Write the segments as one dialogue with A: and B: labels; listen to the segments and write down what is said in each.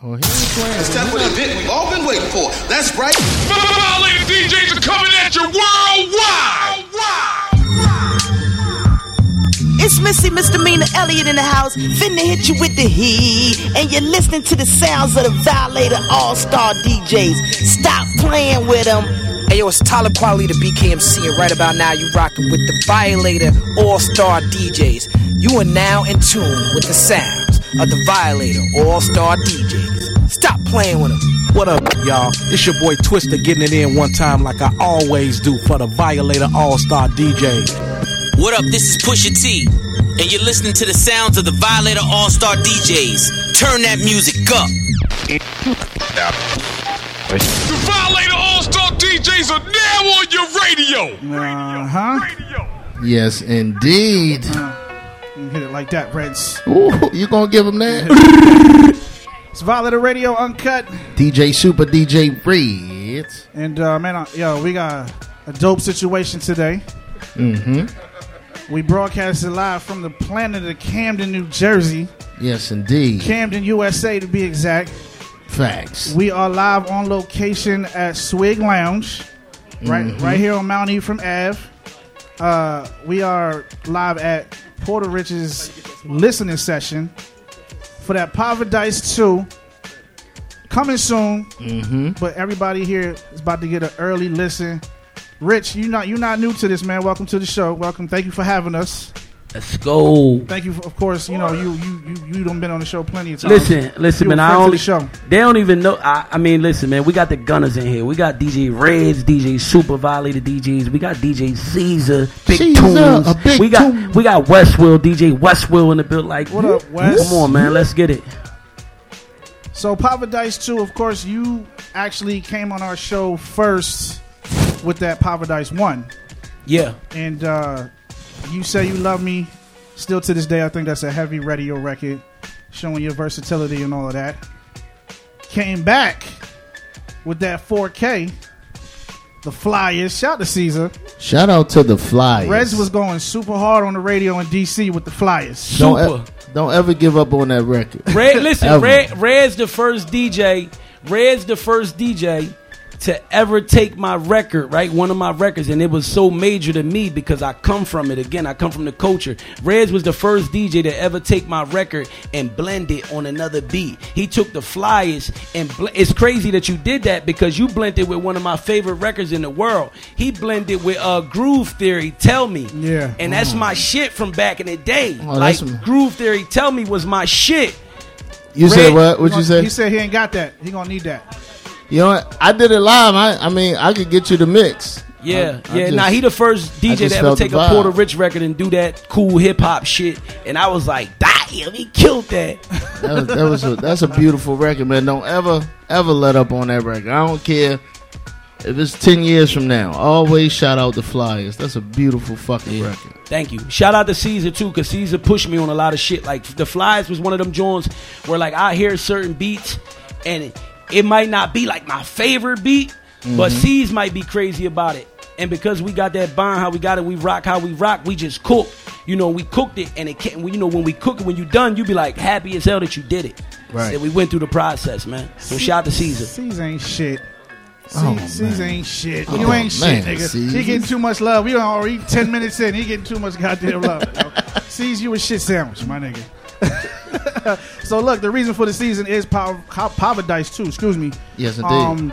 A: Oh, he ain't playing.
B: It's time for the event we've all been waiting for. That's right.
C: Violated DJs are coming at you worldwide.
D: It's Missy Misdemeanor Elliott in the house, finna hit you with the heat. And you're listening to the sounds of the Violator All Star DJs. Stop playing with them.
E: Hey yo, it's Talib Kweli, the BKMC, and right about now you rocking with the Violator All Star DJs. You are now in tune with the sounds of the Violator All Star DJs. Stop playing with them.
F: What up, y'all? It's your boy Twister getting it in one time like I always do for the Violator All Star DJs.
G: What up? This is Pusha T, and you're listening to the sounds of the Violator All Star DJs. Turn that music up.
C: The Violator All Star DJs are now on your radio.
H: Uh huh.
A: Yes, indeed.
H: You hit it like that, Reddz.
A: Ooh, you gonna give him that?
H: It's Violator Radio Unkut.
A: DJ Supa DJ Fritz.
H: And, uh, man, uh, yo, we got a dope situation today.
A: Mm-hmm.
H: We broadcasted live from the planet of Camden, New Jersey.
A: Yes, indeed.
H: Camden, USA, to be exact.
A: Facts.
H: We are live on location at Swig Lounge, right,
A: Mhm.
H: right here on Mount Ephraim Ave. Uh, we are live at Porta Rich's listening session for that Poverdise 2 coming soon.
A: Mm-hmm.
H: But everybody here is about to get an early listen. Rich, you not you not new to this, man. Welcome to the show. Welcome. Thank you for having us.
I: Let's go.
H: Thank you, for, of course. You know you you you you done been on the show plenty of times.
I: Listen, listen,
H: You
I: man. I
H: friend to
I: only
H: the show.
I: they don't even know. I, I mean, listen, man. We got the gunners in here. We got DJ Reddz, DJ Supa Violator DJs. We got DJ Caesar, Big
A: Caesar,
I: Tunes.
A: big
I: we got
A: tune.
I: we got Westwill, DJ Westwill in the build. Like,
H: What up, Wes?
I: Come on, man. Let's get it.
H: So Poverdise 2, of course, you actually came on our show first with that Poverdise 1.
I: Yeah.
H: And uh, you say you love me. Still to this day, I think that's a heavy radio record, showing your versatility and all of that. Came back with that 4K, the Flyers. Shout to Caesar.
A: Shout out to the Flyers.
H: Reddz was going super hard on the radio in DC with the Flyers.
A: don't,
I: Supa.
A: e- don't ever give up on that record.
I: Red, listen, Red, Red's the first DJ. Red's the first DJ to ever take my record, right? One of my records, and it was so major to me because I come from it. Again, I come from the culture. Reddz was the first DJ to ever take my record and blend it on another beat. He took the flyers and bl- it's crazy that you did that because you blended with one of my favorite records in the world. He blended with uh, Groove Theory. Tell me,
H: Yeah.
I: and that's my shit from back in the day.
A: Oh,
I: like
A: that's-
I: Groove Theory. Tell me was my shit.
A: You said what? What
H: He
A: you
H: gonna-
A: say?
H: He said he ain't got that. He gonna need that.
A: You know what? I did it live. I, I mean, I could get you the mix.
I: Yeah,
A: I- I
I: yeah.
A: just-
I: now he the first DJ to ever take a. Porta Rich record and do that cool hip hop shit, and I was like, damn, he killed that.
A: That was, that was a, that's a beautiful record, man. Don't ever ever let up on that record. I don't care if it's ten years from now. Always shout out the Flyers. That's a beautiful fucking record.
I: Thank you. Shout out to Caesar too, cause Caesar pushed me on a lot of shit. Like the Flyers was one of them joints where like I hear certain beats, and it, it might not be like my favorite beat, but
A: Mm-hmm.
I: C's might be crazy about it. And because we got that bond, how we got it, we rock how we rock. We just cook. You know, we cooked it, and it can't. You know, when we cook it, when you done, you be like happy as hell that you did it.
A: Right.
I: That we went through the process, man. So shout out to Caesar.
H: Caesar ain't shit.
A: Oh,
H: Caesar ain't shit.
A: Oh,
H: you ain't shit,
A: man,
H: nigga.
A: Caesar.
H: He getting too much love. We already ten minutes in. He getting too much goddamn love. Yo. Caesar, you a shit sandwich, my nigga. so look, the reason for the season is Power Paradise too. Excuse me.
A: Yes, indeed.
H: Um,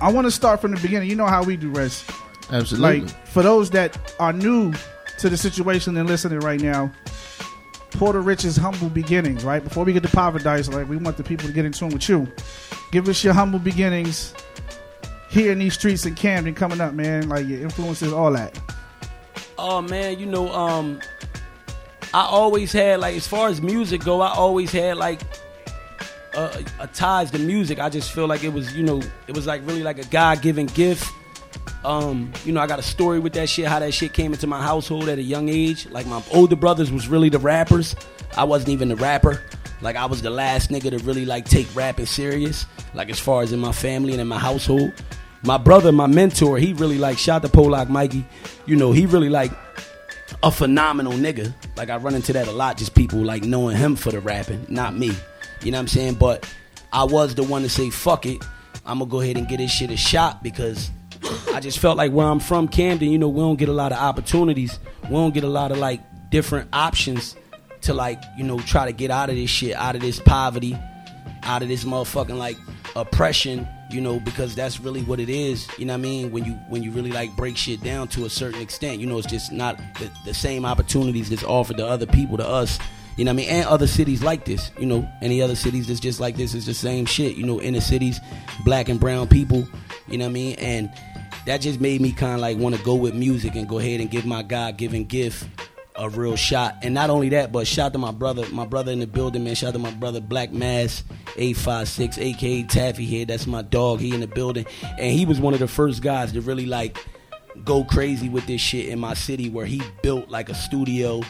H: I want to start from the beginning. You know how we do, Res.
A: Absolutely.
H: Like for those that are new to the situation and listening right now, Porta Rich's humble beginnings. Right before we get to Poverdise, like we want the people to get in tune with you. Give us your humble beginnings here in these streets in Camden coming up, man. Like your influences, all that.
I: Oh man, you know, um, I always had like as far as music go, I always had like a, ties to music. I just feel like it was, you know, it was like really like a God given gift. Um, you know, I got a story with that shit, how that shit came into my household at a young age. Like my older brothers was really the rappers. I wasn't even the rapper. Like I was the last nigga to really like take rapping serious. Like as far as in my family and in my household. My brother, my mentor, he really like shot the Polak Mikey. You know, he really like a phenomenal nigga. Like I run into that a lot, just people like knowing him for the rapping, not me. You know what I'm saying? But I was the one to say fuck it. I'm gonna go ahead and get this shit a shot because I just felt like where I'm from, Camden, you know, we don't get a lot of opportunities. We don't get a lot of like different options to like, you know, try to get out of this shit, out of this poverty, out of this motherfucking like oppression, you know, because that's really what it is. You know what I mean? When you when you really like break shit down to a certain extent, you know, it's just not the, the same opportunities that's offered to other people to us. You know what I mean? And other cities like this. You know, any other cities that's just like this is the same shit. You know, inner cities, black and brown people. You know what I mean? And that just made me kind of like want to go with music and go ahead and give my God given gift a real shot. And not only that, but shout to my brother, my brother in the building, man. Shout to my brother Black Mass, 856, aka Taffy here. That's my dog. He in the building. And he was one of the first guys to really like go crazy with this shit in my city where he built like a studio.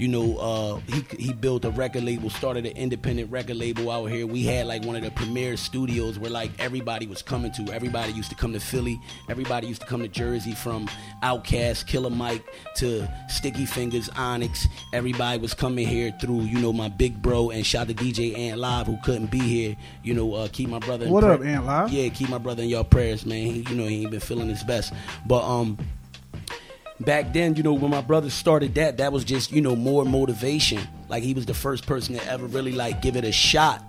I: You know, uh, he he built a record label, started an independent record label out here. We had like one of the premier studios where like everybody was coming to. Everybody used to come to Philly. Everybody used to come to Jersey from Outkast, Killer Mike to Sticky Fingaz, Onyx. Everybody was coming here through, you know, my big bro and shout to DJ Ant Live who couldn't be here. You know, uh, keep my brother. in
H: What up,
I: prayer-
H: Ant Live?
I: Yeah, keep my brother in your prayers, man. He, you know, he ain't been feeling his best, but um back then, you know, when my brother started that, that was just, you know, more motivation. Like he was the first person to ever really like give it a shot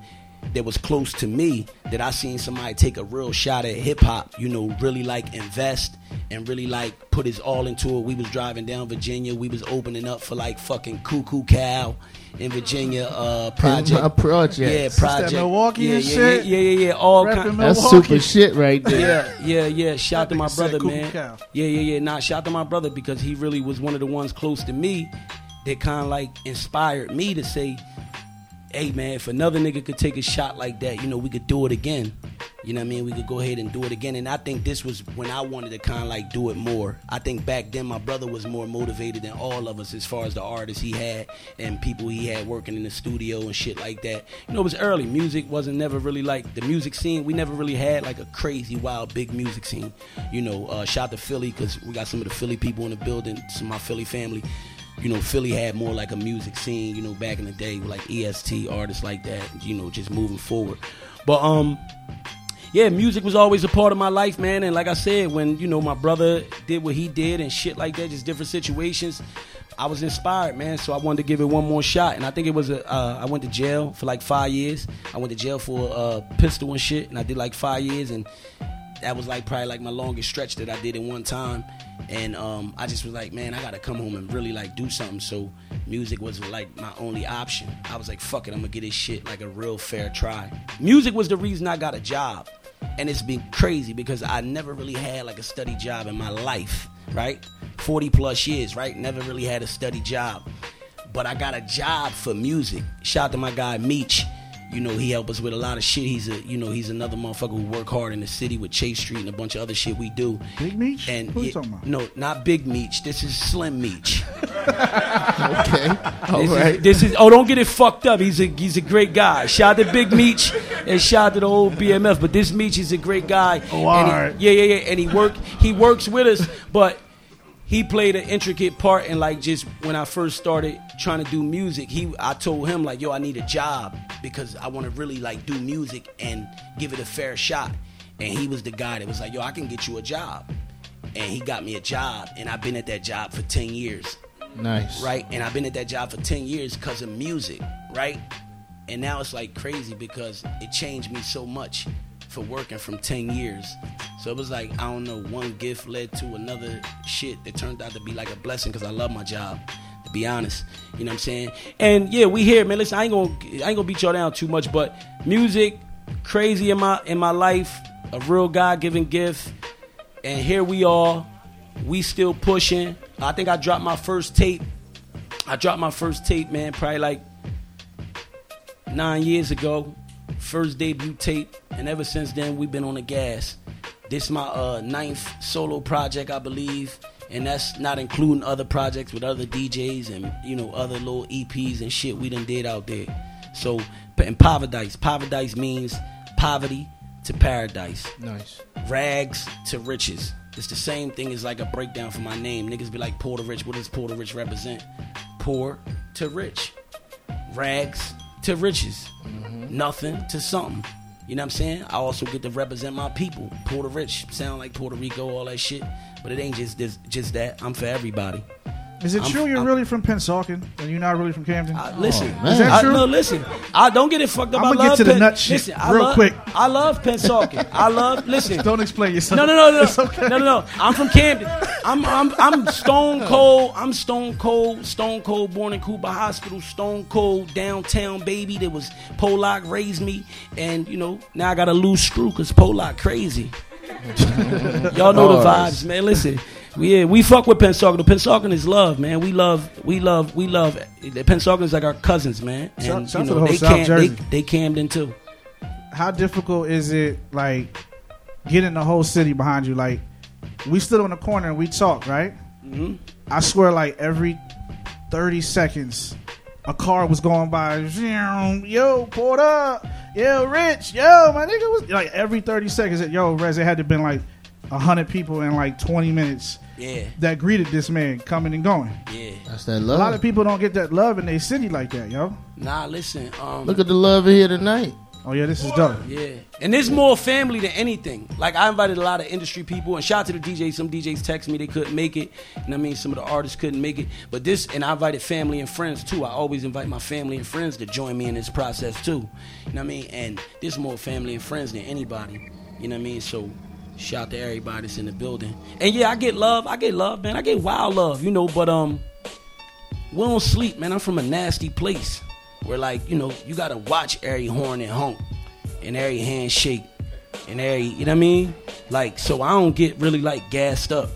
I: that was close to me that I seen somebody take a real shot at hip hop, you know, really like invest and really like put his all into it. We was driving down Virginia, we was opening up for like fucking Cuckoo Cow in Virginia, uh project.
A: My project.
I: Yeah, project.
H: Milwaukee
I: yeah,
H: and
I: yeah,
H: shit?
I: Yeah, yeah, yeah. All
H: Repping
I: kind
A: That's super shit right there.
I: yeah, yeah, yeah. Shout to my brother, man.
H: Cow.
I: Yeah, yeah, yeah. Nah, shout to my brother because he really was one of the ones close to me that kind of like inspired me to say, "Hey, man, if another nigga could take a shot like that, you know, we could do it again." You know what I mean? We could go ahead and do it again. And I think this was when I wanted to kind of like do it more. I think back then my brother was more motivated than all of us as far as the artists he had and people he had working in the studio and shit like that. You know, it was early. Music wasn't never really like the music scene. We never really had like a crazy, wild, big music scene. You know, uh, shout to Philly because we got some of the Philly people in the building, some of my Philly family. You know, Philly had more like a music scene, you know, back in the day with like EST artists like that, you know, just moving forward. But um yeah, music was always a part of my life, man. And like I said, when you know my brother did what he did and shit like that, just different situations, I was inspired, man. So I wanted to give it one more shot. And I think it was a. Uh, I went to jail for like five years. I went to jail for a uh, pistol and shit, and I did like five years, and that was like probably like my longest stretch that I did in one time. And um, I just was like, man, I gotta come home and really like do something. So music was like my only option. I was like, fuck it, I'm gonna get this shit like a real fair try. Music was the reason I got a job. And it's been crazy because I never really had like a steady job in my life, right? 40 plus years, right? Never really had a steady job. But I got a job for music. Shout out to my guy Meech. You know, he helped us with a lot of shit. He's a, you know, he's another motherfucker who work hard in the city with Chase Street and a bunch of other shit we do.
H: Big Meech?
I: And
H: Who you talking about?
I: No, not Big Meech. This is Slim Meech.
A: Okay. All
I: This
A: right.
I: is, this is oh, don't get it fucked up. He's a he's a great guy. Shout out to Big Meech and shout out to the old BMF. But this Meech is a great guy.
H: Oh,
I: And
H: alright.
I: he, yeah, yeah, yeah. And he work he works with us, but he played an intricate part in like just when I first started trying to do music. He I told him like, yo, I need a job because I want to really like do music and give it a fair shot. And he was the guy that was like, yo, I can get you a job. And he got me a job, and I've been at that job for ten years
A: Nice.
I: right? And I've been at that job for 10 years because of music, right? And now it's like crazy because it changed me so much for working from 10 years. So it was like, I don't know, one gift led to another shit that turned out to be like a blessing because I love my job. To be honest, you know what I'm saying? And yeah, we here, man. Listen, I ain't gonna, I ain't gonna beat y'all down too much, but music, crazy in my in my life, a real God given gift, and here we are. We still pushing. I think I dropped my first tape I dropped my first tape, man, probably like nine years ago. First debut tape, and ever since then we've been on the gas. This my uh, ninth solo project, I believe, and that's not including other projects with other DJs and you know other little EPs and shit we done did out there. So, and Poverdise, Poverdise means poverty to paradise
A: Nice.
I: rags to riches. It's the same thing as like a breakdown for my name. Niggas be like poor to rich. What does poor to rich represent? Poor to rich. Rags to riches. Mm-hmm. Nothing to something. You know what I'm saying? I also get to represent my people. Porta Rich, sound like Puerto Rico, all that shit. But it ain't just just, just that. I'm for everybody.
H: Is it
I: I'm-
H: true you're
I: I'm-
H: really from Pennsauken and you're not really from Camden?
I: I, listen, oh,
A: man.
H: Is that
I: I,
H: true?
I: no, listen. I don't get it fucked up.
H: I'ma
I: I
H: get
I: love
H: to the
I: Penn-
H: nut shit
I: listen,
H: real
I: love-
H: quick.
I: I love Pennsauken. I love. Listen.
H: Don't explain yourself.
I: No, no, no, no,
H: It's okay.
I: no, no, no. I'm from Camden. I'm, I'm, I'm stone cold. I'm stone cold. Stone cold. Born in Cooper Hospital. Stone cold downtown baby. That was Polak raised me, and you know now I got a loose screw because Polak crazy. Y'all know the vibes, man. Listen, we yeah, we fuck with Pennsauken. The Pennsauken is love, man. We love, we love, we love. The Pennsauken is like our cousins, man. And
H: Shout- shout
I: you
H: the
I: know
H: whole
I: they
H: South
I: Cam, they, they Camden too.
H: How difficult is it, like, getting the whole city behind you? Like, we stood on the corner and we talked, right?
I: Mm-hmm.
H: I swear, like, every 30 seconds, a car was going by. Yo, pulled up. Yo, Rich. Yo, my nigga was. Like, every 30 seconds, yo, Rez, it had to been like 100 people in like 20 minutes
I: Yeah,
H: that greeted this man coming and going.
I: yeah.
A: That's that love.
H: A lot of people don't get that love in their city like that, yo.
I: Nah, listen. Um,
A: Look at the love here tonight.
H: Oh, yeah, this is dope.
I: Yeah, and there's more family than anything. Like I invited a lot of industry people, and shout out to the DJs. Some DJs text me they couldn't make it, and I mean some of the artists couldn't make it. But this, and I invited family and friends too. I always invite my family and friends to join me in this process too. You know what I mean? And there's more family and friends than anybody. You know what I mean? So. Shout out to everybody that's in the building. And yeah, I get love. I get love, man. I get wild love, you know, but um we don't sleep, man. I'm from a nasty place where, like, you know, you gotta watch every horn and honk and every handshake and every, you know what I mean? Like, so I don't get really like gassed up.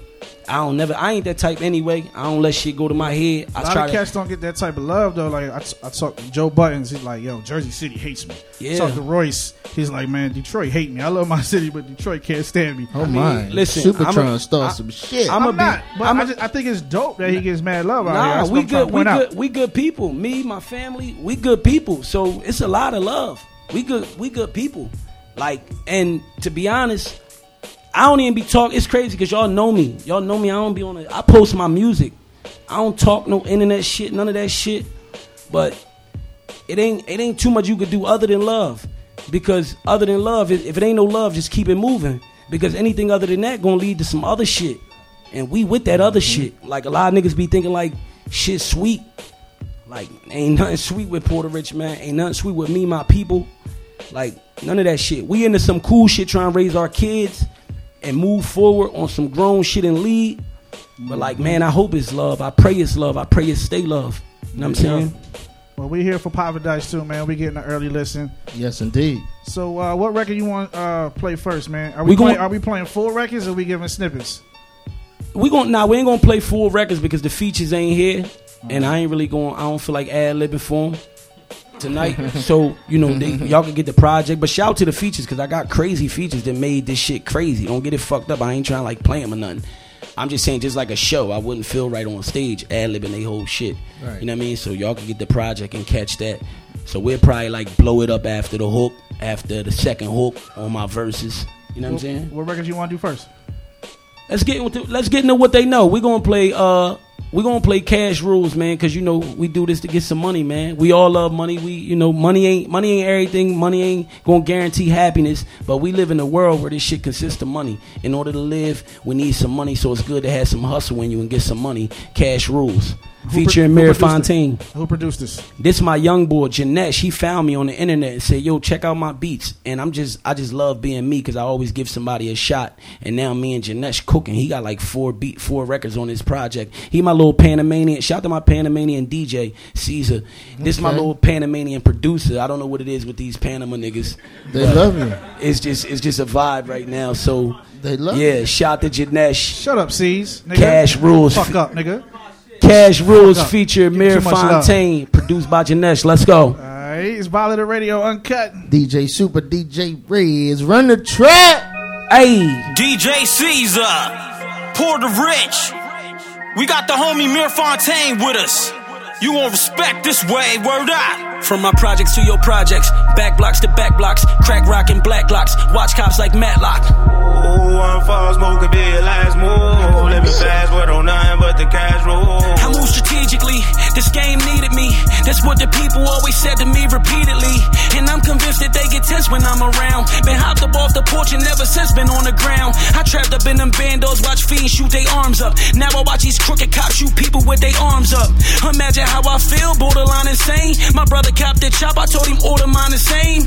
I: I don't never. I ain't that type anyway. I don't let shit go to my head. I
H: A lot
I: try
H: of
I: to.
H: cats don't get that type of love though. Like I, t- I talked to Joe Buttons, he's like, "Yo, Jersey City hates me."
I: Yeah.
H: Talk to Royce, he's like, "Man, Detroit hate me. I love my city, but Detroit can't stand me."
A: Oh
I: mean,
A: my!
I: listen,
A: Supertron
I: I'm a-
A: start
I: I-
A: some shit.
I: I'm
H: I'm,
I: a be-
H: not, but
I: I'm
H: i
I: a-
H: just, I think it's dope that he gets mad love out here.
I: Nah, we
H: what I'm trying
I: good. We
H: point out.
I: good. We good people. Me, my family, we good people. So it's a lot of love. We good. We good people. Like, and to be honest, I don't even be talking. It's crazy because y'all know me. Y'all know me. I don't be on. I post my music. I don't talk no internet shit. None of that shit. But it ain't. It ain't too much you could do other than love. Because other than love, if if it ain't no love, just keep it moving. Because anything other than that gonna lead to some other shit. And we with that other shit. Like a lot of niggas be thinking like shit sweet. Like ain't nothing sweet with Porta Rich, man. Ain't nothing sweet with me, my people. Like none of that shit. We into some cool shit trying to raise our kids and move forward on some grown shit and lead. But like, man, I hope it's love. I pray it's love. I pray it stay love. You know what I'm saying?
H: Well, we here for Poverdise too, man. We getting an early listen.
A: Yes, indeed.
H: So, uh, what record you want uh play first, man? Are
I: We
H: we,
I: gon-
H: playing, Are we playing full records or we giving snippets?
I: We gon' nah, we ain't gonna play full records because the features ain't here, and I ain't really going. I don't feel like ad libbing for them tonight. so you know, they, y'all can get the project. But shout out to the features because I got crazy features that made this shit crazy. Don't get it fucked up. I ain't trying to like play them or nothing. I'm just saying, just like a show, I wouldn't feel right on stage ad libbing they whole shit.
A: Right.
I: You know what I mean? So y'all can get the project and catch that. So we'll probably like blow it up after the hook, after the second hook on my verses. You know what I'm saying?
H: What records you want to do first?
I: Let's get into let's get into what they know. We're gonna play uh we're gonna play cash rules, man, because you know we do this to get some money, man. We all love money. We you know money ain't money ain't everything. Money ain't gonna guarantee happiness, but we live in a world where this shit consists of money. In order to live, we need some money, so it's good to have some hustle in you and get some money. Cash rules. Featuring
H: who
I: Mary
H: produced it?
I: Fontaine.
H: Who produced this?
I: This my young boy Janesh. He found me on the internet and said, "Yo, check out my beats." And I'm just, I just love being me because I always give somebody a shot. And now me and Janesh cooking. He got like four beat, four records on his project. He my little Panamanian. Shout out to my Panamanian DJ Caesar. This my little Panamanian producer. I don't know what it is with these Panama niggas.
A: They love you.
I: It's just, it's just a vibe right now. So
A: They love
I: yeah,
A: you.
I: shout out to Janesh.
H: Shut up, C's. Nigga.
I: Cash rules.
H: Fuck up, nigga.
I: Cash rules feature
H: Give
I: Mir
H: too love.
I: Fontaine, produced by Janesh. Let's go.
H: All right, it's Violator Radio Unkut.
A: DJ Supa, DJ Reddz, run the track.
I: Hey.
G: DJ Caesar, Porta Rich. We got the homie Mir Fontaine with us. You won't respect this way, word out. From my projects to your projects, back blocks to back blocks, crack rock and black locks, watch cops like Matlock.
J: Ooh, false move could be your last move. Living fast, but on nothing but the cash rule.
G: I move strategically, this game needed me. That's what the people always said to me repeatedly. And I'm convinced that they get tense when I'm around. Been hopped up off the porch and never since been on the ground. I trapped up in them bandos, watch fiends shoot their arms up. Now I watch these crooked cops shoot people with their arms up. Imagine how I feel, borderline insane. My brother copped the chop, I told him order mine the same.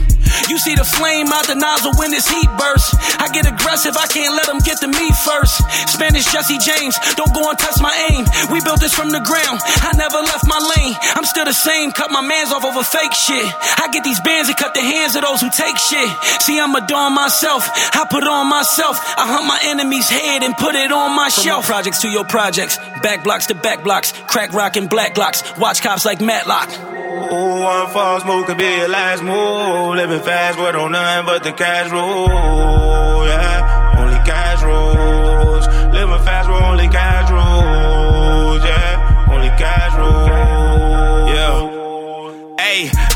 G: You see the flame out the nozzle when this heat bursts. I get aggressive, I can't let them get to me first. Spanish Jesse James, don't go and test my aim. We built this from the ground, I never left my lane. I'm still the same, cut my mans off over fake shit. I get these bands and cut the hands of those who take shit. See, I'm a dawn myself, I put on myself. I hunt my enemy's head and put it on my shelf. From my projects to your projects, back blocks to back blocks, crack rock and black locks, watch cops like Matlock.
J: Ooh, one false move could be your last move. Living fast, but on nothing but the cash rule. Yeah, only cash rules. Living fast, but only cash rules. Yeah, only cash rules. Yeah.
K: Hey,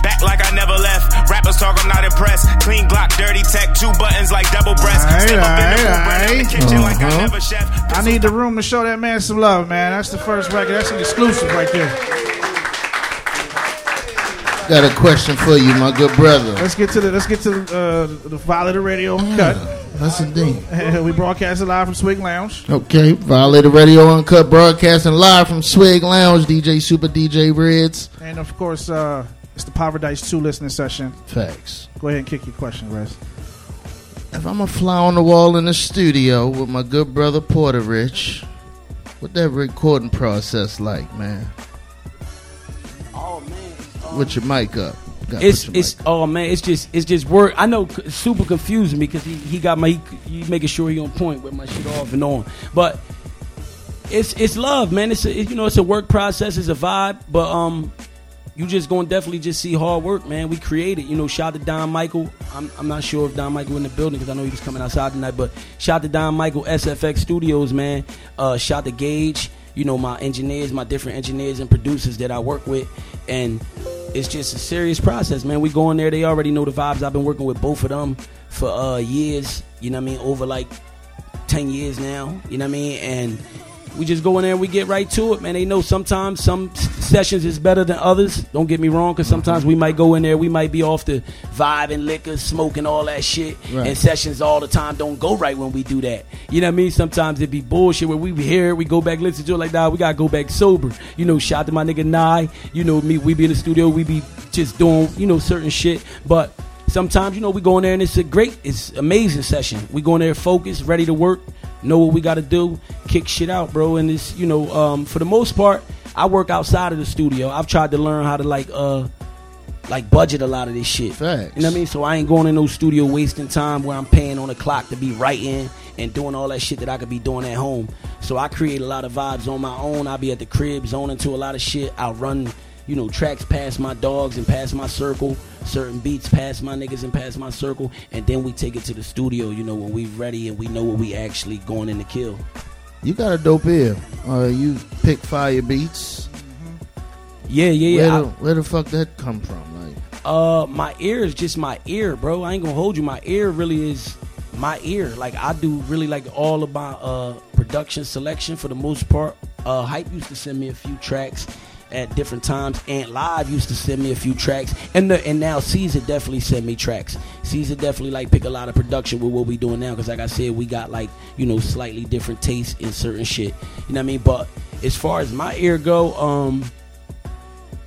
K: Rappers talk, I'm not impressed. Clean Glock, dirty tech, two buttons like double breast.
H: Aight,
K: Step up in the
H: aight,
K: in the
H: aight.
K: kitchen like I
H: Uh-huh.
K: never chef.
H: I need the room to show that man some love, man. That's the first record. That's an exclusive right there.
A: Got a question for you, my good brother.
H: Let's get to the let's get to the, uh, the Violator Radio cut.
A: That's indeed.
H: we broadcasted live from Swig Lounge.
A: Okay, Violator Radio Unkut broadcasting live from Swig Lounge, DJ Supa DJ Reddz.
H: And of course, uh, it's the Poverdise 2 listening session.
A: Facts.
H: Go ahead and kick your question, Rez.
A: If I'm a fly on the wall in the studio with my good brother Porta Rich, what that recording process like, man?
I: Oh man.
A: With your mic up. Gotta
I: It's
A: put your
I: it's oh man, it's just it's just work. I know super confusing me because he, he got my he, he making sure he on point with my shit off and on. But it's it's love, man. It's a, it- you know it's a work process, it's a vibe. But um, you just gonna definitely just see hard work, man. We created, you know. Shout to Don Michael. I'm I'm not sure if Don Michael in the building because I know he was coming outside tonight. But shout to Don Michael, SFX Studios, man. Uh, shout to Gage. You know my engineers, my different engineers and producers that I work with, and it's just a serious process, man. We go in there. They already know the vibes. I've been working with both of them for uh, years. You know what I mean? Over like ten years now. You know what I mean? And we just go in there and we get right to it, man. They know sometimes some sessions is better than others. Don't get me wrong, because sometimes we might go in there, we might be off the vibe and liquor, smoking all that shit,
A: Right.
I: and sessions all the time don't go right when we do that. You know what I mean? Sometimes it be bullshit where we hear it, we go back listen to it like, nah, we gotta go back sober. You know, shout to my nigga Nye. You know me, we be in the studio, we be just doing you know certain shit, but. Sometimes, you know, we go in there and it's a great, it's amazing session. We go in there focused, ready to work, know what we got to do, kick shit out, bro. And it's, you know, um, for the most part, I work outside of the studio. I've tried to learn how to like, uh, like budget a lot of this shit.
A: Facts.
I: You know what I mean? So I ain't going in no studio wasting time where I'm paying on the clock to be writing and doing all that shit that I could be doing at home. So I create a lot of vibes on my own. I'll be at the crib zoning to a lot of shit. I'll run, you know, tracks past my dogs and past my circle, certain beats past my niggas and past my circle, and then we take it to the studio, you know, when we ready and we know what we actually going in to kill.
A: You got a dope ear. Uh, you pick fire beats.
I: Yeah, yeah,
A: Where
I: yeah.
A: the, where the fuck that come from? Like,
I: Uh, my ear is just my ear, bro. I ain't gonna hold you. My ear really is my ear. Like I do really like all of my uh production selection for the most part. Uh, hype used to send me a few tracks at different times, and live used to send me a few tracks, and the and now Caesar definitely send me tracks. Caesar definitely like pick a lot of production with what we doing now, because like I said, we got like you know slightly different tastes in certain shit. You know what I mean? But as far as my ear go, um.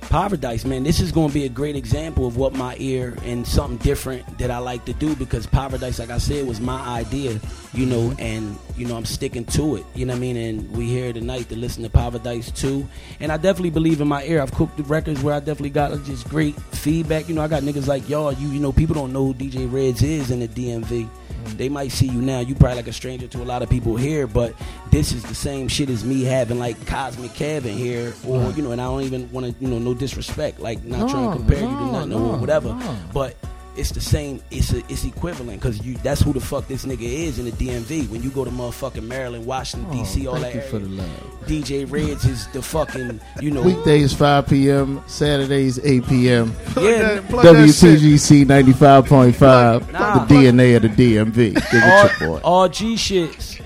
I: Poverdise, man, this is going to be a great example of what my ear and something different that I like to do because Poverdise, like I said, was my idea, you know, and, you know, I'm sticking to it, you know what I mean? And we here tonight to listen to Poverdise too. And I definitely believe in my ear. I've cooked the records where I definitely got just great feedback. You know, I got niggas like y'all, you, you know, people don't know who DJ Reddz is in the DMV. They might see you now. You probably like a stranger to a lot of people here, but this is the same shit as me having like Cosmic Kevin here, or
A: Right.
I: you know, and I don't even want to, you know, no disrespect, like not
A: No,
I: trying to compare you to
A: no,
I: nothing
A: no,
I: or whatever.
A: no.
I: But it's the same. It's a, it's equivalent because you that's who the fuck this nigga is in the DMV. When you go to motherfucking Maryland, Washington
A: Oh,
I: D.C., all
A: thank
I: that
A: you for
I: area,
A: the love.
I: DJ Reddz is the fucking you know
A: Weekdays 5 p.m., Saturdays 8 p.m.
I: Yeah,
A: WPGC 95.5,
I: Nah.
A: the DNA of the DMV. Give it
I: all,
A: boy.
I: all G shits.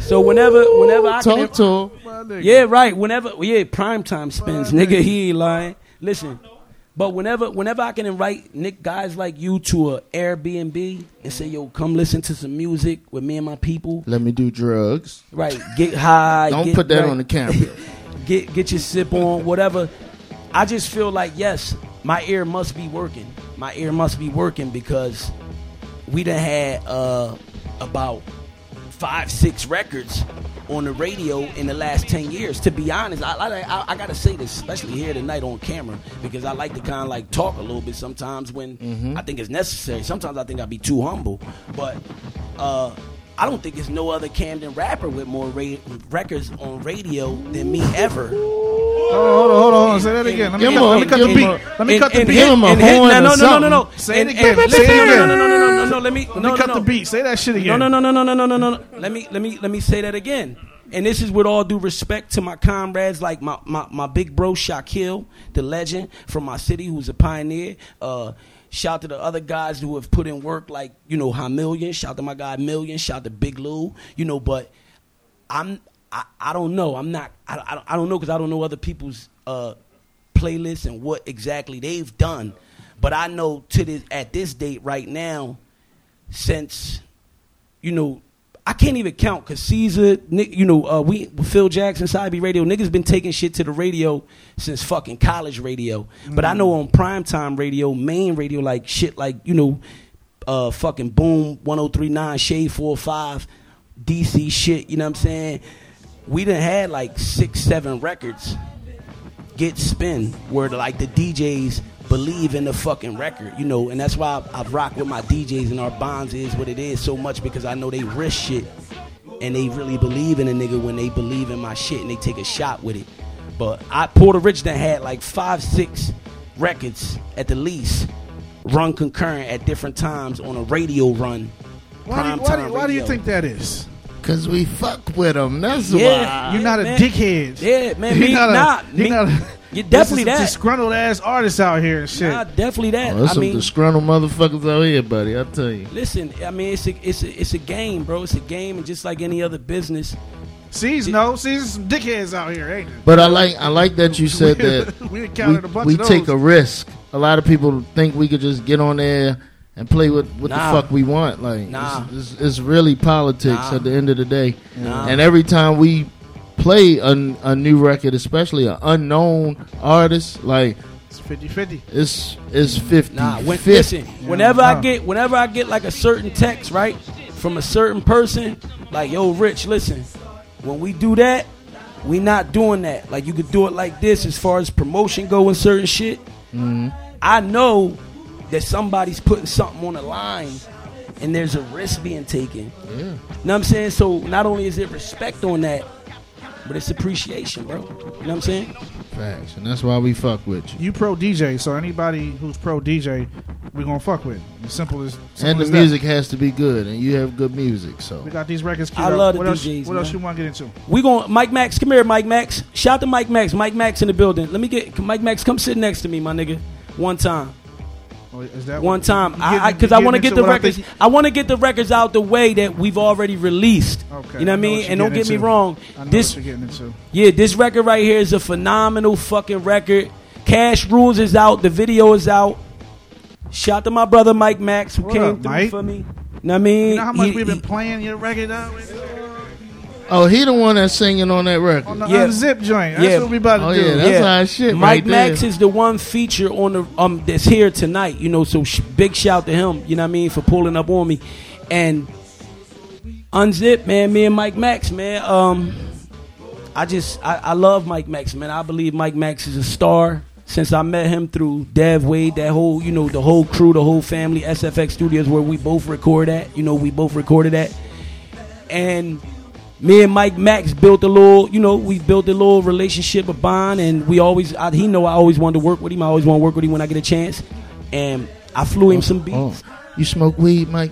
I: So whenever, whenever I
A: Talk
I: can,
A: to him.
I: yeah, right. Whenever, yeah, prime time spins, nigga. He ain't lying. Listen, but whenever, whenever I can invite Nick guys like you to a Airbnb and say, "Yo, come listen to some music with me and my people."
A: Let me do drugs.
I: Right, get high.
A: Don't
I: get-
A: put that
I: right.
A: on the camera.
I: get get your sip on, whatever. I just feel like yes, my ear must be working. My ear must be working because we done had uh, about five, six records on the radio in the last ten years. To be honest, I, I, I, I gotta say this, especially here tonight on camera, because I like to kind of like talk a little bit sometimes when I think it's necessary. Sometimes I think I'd be too humble, but. Uh, I don't think there's no other Camden rapper with more ra- records on radio than me ever.
H: Hold on, hold on, hold on. Say that again. Let me,
A: Give
H: cut,
A: him a-
H: let me cut
A: give
H: the
A: him
H: beat. Let me
I: and-
H: cut the
I: and
H: beat.
A: Give him a
I: and hit- no, no, no, no,
A: something.
I: no, no.
H: Say it again.
I: and-
H: Say it again.
I: No, no, no, no, no, no, no. Let me.
H: Let me cut
I: no,
H: the beat. Say that shit
I: No,
H: again.
I: no, no, no, no, no, no, no, no. Let me, let me, let me say that again. And this is with all due respect to my comrades, like my, my, my big bro Shaquille, the legend from my city, who's a pioneer. Uh, shout to the other guys who have put in work, like you know, High Million. Shout out to my guy Million. Shout to Big Lou. You know, but I'm, I, I don't know. I'm not. I, I, I don't know because I don't know other people's uh, playlists and what exactly they've done. But I know to this at this date right now, since you know, I can't even count because Caesar, Nick, you know, uh, we Phil Jackson, Side B Radio, niggas been taking shit to the radio since fucking college radio. But I know on primetime radio, main radio, like shit, like you know, uh, fucking Boom, one zero three nine, Shade four five, DC shit. You know what I'm saying? We done had like six, seven records get spin where like the DJs believe in the fucking record, you know, and that's why I, I rock with my DJs and our bonds is what it is so much because I know they risk shit and they really believe in a nigga when they believe in my shit and they take a shot with it. But I Porta Rich done had like five, six records at the least run concurrent at different times on a radio run.
H: Why, do you, why, do,
I: primetime
H: you- why do you think that is?
A: Because we fuck with them. That's
I: Yeah,
A: why.
H: You're not a
I: man.
H: dickhead.
I: Yeah, man,
H: You're
I: me
H: not a,
I: not.
H: You're
I: me,
H: not a,
I: you're definitely
H: this is
I: that.
H: disgruntled ass artists out here and shit.
I: Nah, definitely that.
A: Oh, there's
I: I
A: some
I: mean,
A: disgruntled motherfuckers out here, buddy. I tell you.
I: Listen, I mean, it's a, it's a, it's a game, bro. It's a game, and just like any other business,
H: C's no, C's some dickheads out here, ain't it?
A: But I like I like that you said that
H: we
A: we,
H: encountered a bunch
A: we
H: of those.
A: take a risk. A lot of people think we could just get on there and play with what
I: Nah.
A: the fuck we want. Like
I: Nah.
A: it's, it's, it's really politics
I: Nah.
A: at the end of the day.
I: Nah.
A: And every time we play a, a new record, especially an unknown artist, like
H: It's 50-50.
A: it's it's fifty.
I: nah. When,
A: 50.
I: listen, whenever I get, whenever I get like a certain text, right, from a certain person, like, yo, Rich, listen, when we do that, we not doing that. Like, you could do it like this, as far as promotion go and certain shit. Mm-hmm. I know that somebody's putting something on the line, and there's a risk being taken.
A: Yeah.
I: You know what I'm saying? So not only is it respect on that, but it's appreciation, bro. You know what I'm saying?
A: Facts, and that's why we fuck with you.
H: You pro DJ, so anybody who's pro DJ, we gonna fuck with. As simple as simple
A: And the
H: as that.
A: music has to be good, and you have good music. So
H: We got these records.
I: I
H: up.
I: love the
H: what else,
I: DJs,
H: What else you want to get into?
I: We going Mike Max, come here, Mike Max. Shout to Mike Max. Mike Max in the building. Let me get Mike Max. Come sit next to me, my nigga. One time.
H: Oh, is that
I: One time. I because I, want to get the
H: into what I
I: records. I want to get the records out the way that we've already released.
H: Okay,
I: you know what I mean? And don't get me wrong. This
H: what you're getting into.
I: Yeah, this record right here is a phenomenal fucking record. Cash Rules is out. The video is out. Shout to my brother Mike Max who
H: What
I: came
H: up,
I: through
H: Mike?
I: for me. You Know what I mean?
H: You know how much
I: He-
H: we've been
I: he-
H: playing your record out?
A: Oh, he the one that's singing on that record.
H: On the
I: Yeah.
H: unzip joint. That's
I: Yeah.
H: what we about to do.
A: Oh,
H: do.
A: yeah, that's our shit
I: Mike
A: right.
I: Max is the one feature on the um that's here tonight. You know, so sh- big shout to him. You know what I mean for pulling up on me, and unzip man. Me and Mike Max man. Um, I just I, I love Mike Max man. I believe Mike Max is a star. Since I met him through Dev Wade, that whole you know the whole crew, the whole family, SFX Studios where we both record at. You know we both recorded at, and me and Mike Max built a little, you know, we built a little relationship, a bond, and we always, I, he know I always wanted to work with him. I always want to work with him when I get a chance, and I flew him some oh, oh. beats.
A: Oh, you smoke weed, Mike?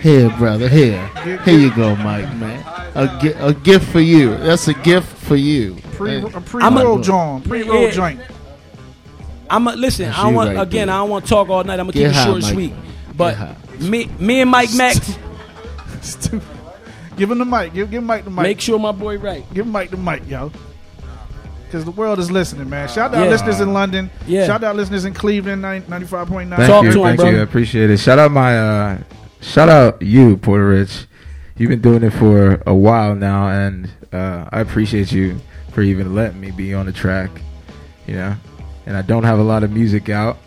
A: Here, brother. Here, here you go, Mike. Man, a, gi- a gift for you. That's a gift for you.
H: Pre,
A: Hey.
H: a pre-roll joint, pre-roll
I: Yeah.
H: joint.
I: I'm a, listen.
A: That's
I: I want
A: right
I: again.
A: there.
I: I don't want to talk all night. I'm gonna
A: Get
I: keep it short and sweet. But me, me and Mike Max,
H: Give him the mic. Give, give Mike the mic.
I: make sure my boy right.
H: Give Mike the mic, yo. Because the world is listening, man. Shout out
I: Yeah.
H: listeners in London.
I: Yeah.
H: Shout out listeners in Cleveland, 95.9.
L: Thank
I: Talk
L: you,
I: to
L: thank
I: bro.
L: you. I appreciate it. Shout out my, uh, shout out you, Porta Rich. You've been doing it for a while now, and uh, I appreciate you for even letting me be on the track. You know, and I don't have a lot of music out,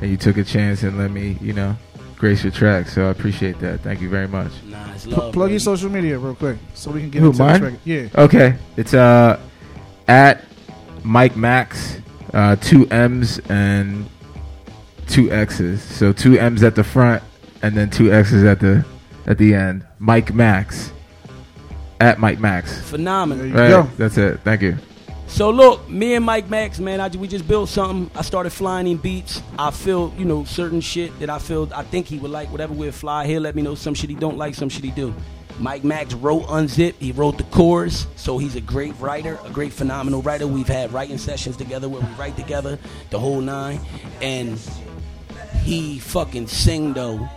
L: and you took a chance and let me, you know, grace your track. So I appreciate that. Thank you very much.
I: Nah, it's
H: P-
I: love.
H: plug your social media real quick so we can get
L: Who,
H: into
L: mine?
H: this record. Yeah.
L: Okay, it's uh at Mike Max, uh, two M's and two X's. So two M's at the front and then two X's at the at the end. Mike Max at Mike Max.
I: Phenomenal.
H: There you
L: Right,
H: go.
L: that's it. Thank you.
I: So look, me and Mike Max, man, I, we just built something. I started flying him beats. I feel, you know, certain shit that I feel I think he would like. Whatever we'll fly, he'll let me know some shit he don't like, some shit he do. Mike Max wrote Unzip. He wrote the chorus, so he's a great writer, a great phenomenal writer. We've had writing sessions together where we write together, the whole nine, and he fucking sing though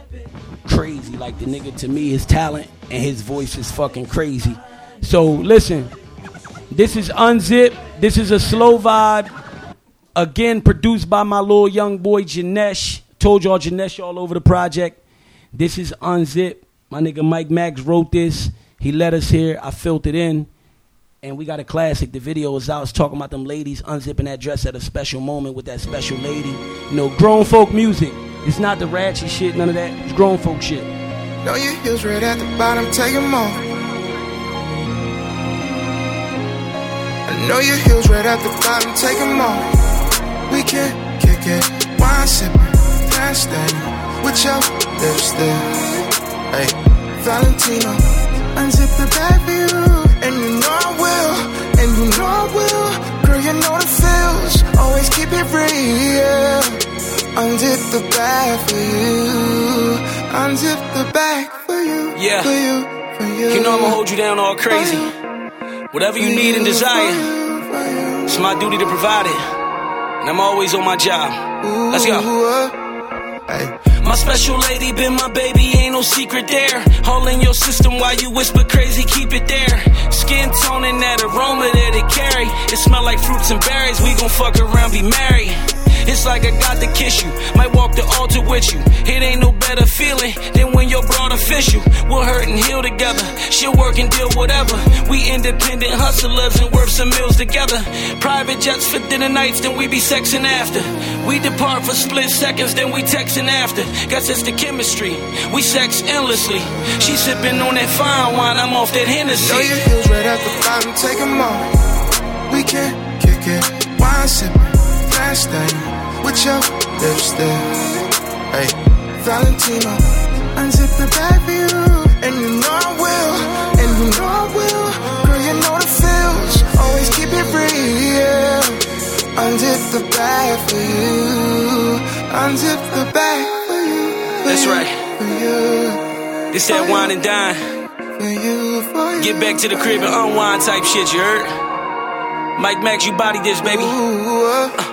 I: crazy. Like the nigga to me, his talent and his voice is fucking crazy. So listen, this is Unzip. This is a slow vibe. Again, produced by my little young boy Janesh. Told y'all Janesh all over the project. This is Unzip. My nigga Mike Max wrote this. He let us here. I filled it in. And we got a classic. The video is out. It's talking about them ladies unzipping that dress at a special moment with that special lady. You know, grown folk music. It's not the ratchet shit, none of that. It's grown folk shit.
M: Know your heels right at the bottom, take 'em off. Know your heels right at the bottom, take 'em off. We can kick it, wine sipping, fast thing, with your lipstick. Hey, Valentino, unzip the bag for you, and you know I will, and you know I will. Girl, you know the feels, always keep it real. Unzip the bag for you, unzip the bag for you,
I: Yeah.
M: for you, for you.
I: You know I'm gonna hold you down all crazy. Whatever you need and desire, it's my duty to provide it. And I'm always on my job. Let's go. My special lady been my baby, ain't no secret there. All in your system while you whisper crazy, keep it there. Skin tone that aroma that it carry. It smell like fruits and berries, we gon' fuck around, be married. It's like I got to kiss you, might walk the altar with you. It ain't no better feeling than when your broad official. We'll hurt and heal together. She'll work and deal whatever. We independent hustlers and worth some meals together. Private jets for dinner nights, then we be sexing after. We depart for split seconds, then we texting after. Guess it's the chemistry. We sex endlessly. She sipping on that fine wine, I'm off that Hennessy.
M: Know your heels right at the bottom, take 'em off. We can kick it, wine sipping, fast thing, with your lipstick. Hey, Valentino, unzip the bag for you, and you know I will, and you know I will. Girl, you know the feels, always keep it real. Unzip the bag for you, unzip the bag for you. for
I: That's
M: you,
I: right.
M: For you,
I: This that wine and dine.
M: for you, for you.
I: Get back to the crib and unwind type shit, you heard? Mike Max, you body this, baby.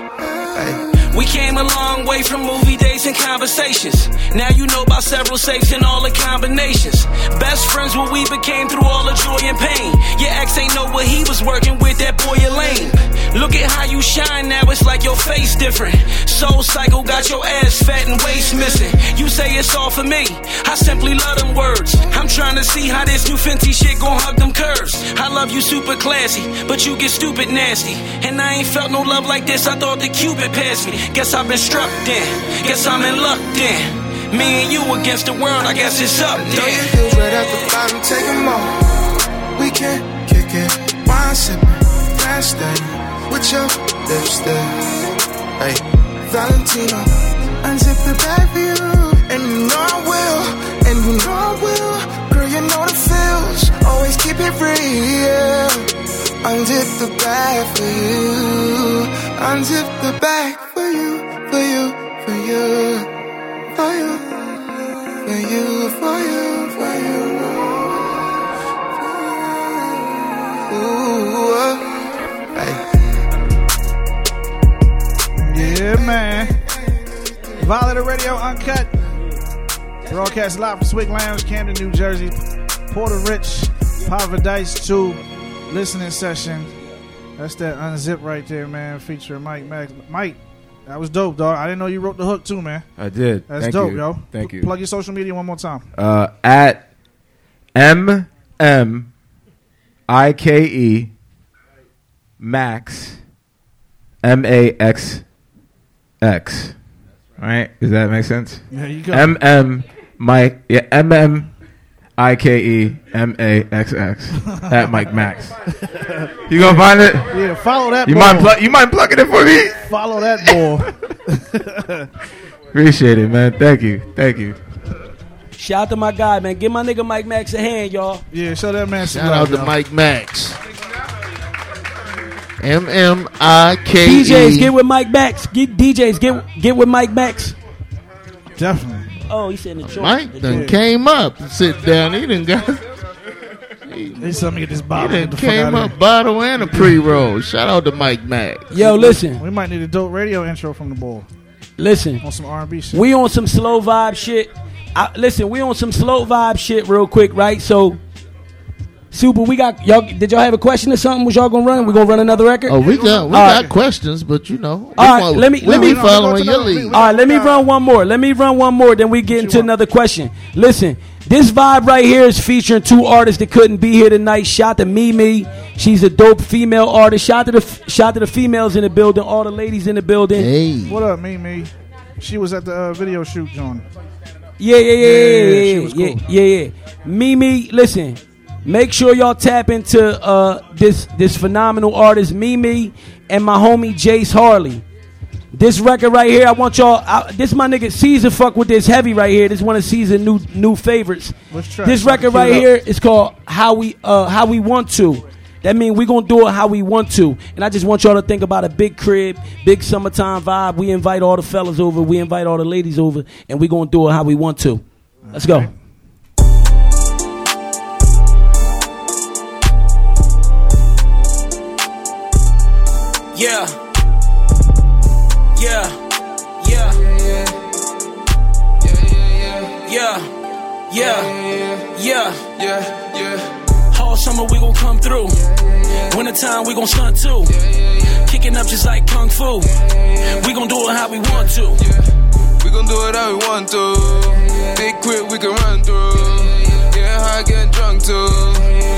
I: We came a long way from movie dates and conversations. Now you know about several safes and all the combinations. Best friends when we became through all the joy and pain. Your ex ain't know what he was working with, that boy Elaine. Look at how you shine now, it's like your face different. Soul cycle got your ass fat and waist missing. You say it's all for me. I simply love them words. I'm trying to see how this new Fenty shit gon' hug them curves. I love you super classy, but you get stupid nasty. And I ain't felt no love like this, I thought the Cupid passed me. Guess I've been struck then. Guess I'm in luck then. Me and you against the world, I guess it's up then.
M: your heels right at the bottom, take 'em off. We can kick it, wine sipping, fast thing, with your lipstick. Hey, Valentino, unzip the bag for you, and you know I will, and you know I will. Girl, you know the feels, always keep it real. Unzip the bag for you, unzip the bag for you, for you, for you. for you, for you, for you. For you.
H: Ooh, Yeah, man. Violator Radio Unkut. Broadcast live from Swig Lounge, Camden, New Jersey. Porta Rich, Poverdise 2 listening session. That's that unzip right there, man, featuring Mike Max. Mike, that was dope, dog. I didn't know you wrote the hook too, man.
L: I did.
H: That's
L: Thank
H: dope,
L: you.
H: yo.
L: Thank
H: P-
L: you.
H: Plug your social media one more time.
L: Uh, at M M I K E Max M A X X. Right? Does that make sense?
H: There you go.
L: M M Mike yeah M M I K E M A X X at Mike Max. You gonna find it?
H: Yeah, follow that
L: You
H: ball.
L: mind pl- you mind plugging it for me?
H: Follow that ball.
L: Appreciate it, man. Thank you. Thank you.
I: Shout out to my guy, man. Give my nigga Mike Max a hand, y'all.
H: Yeah, show that man
A: Shout out to Mike Max. M M I K E.
I: DJs, get with Mike Max. Get DJs, get get with Mike Max.
H: Definitely.
I: Oh, he said in the joint.
A: Mike
I: The
A: done
I: joint.
A: came up. Sit down. He done got.
H: He said me get this
A: He
H: bottle.
A: done
H: Get the fuck
A: came
H: outta
A: up bottle and a pre roll. Shout out to Mike Max.
I: Yo, listen.
H: We might need a dope radio intro from the ball.
I: Listen.
H: On some R&B shit.
I: We on some slow vibe shit. I, listen, we on some slow vibe shit real quick, right? So, Supa, we got y'all. Did y'all have a question or something? Was y'all gonna run? We gonna run another record?
A: Oh, we got we
I: All
A: got
I: right.
A: questions, but you know,
I: All right,
A: we want-
I: let me let me
A: be following your lead.
I: All right, let me run one more. Let me run one more. Then we get into another question. Listen, this vibe right here is featuring two artists that couldn't be here tonight. Shout to Mimi, she's a dope female artist. Shout to the shout to the females in the building, all the ladies in the building.
A: Hey,
H: What up, me, me? She was at the uh, video shoot, John.
I: Yeah, yeah, yeah,
H: Yeah,
I: yeah,
H: yeah,
I: yeah,
H: she
I: yeah,
H: was
I: yeah,
H: cool.
I: yeah, yeah. Mimi, listen. Make sure y'all tap into uh, this this phenomenal artist Mimi and my homie Jace Harley. This record right here, I want y'all. I, this my nigga Caesar. Fuck with this heavy right here. This one of Caesar new new favorites. This
H: So I can
I: record right here is called How We uh, How We Want to. That means we gonna do it how we want to. And I just want y'all to think about a big crib, big summertime vibe. We invite all the fellas over, we invite all the ladies over, and we gonna do it how we want to. Let's go.
G: Yeah. Yeah. Yeah. Yeah. Yeah. Yeah.
M: Yeah, yeah. Yeah, yeah, yeah, yeah. Yeah, yeah.
G: All summer we gon' come through. Wintertime we gon' stunt too. Kicking up just like kung fu. We gon' do it how we want to.
M: We gon' do it how we want to. Big quick, we can run through. Get high, get drunk too.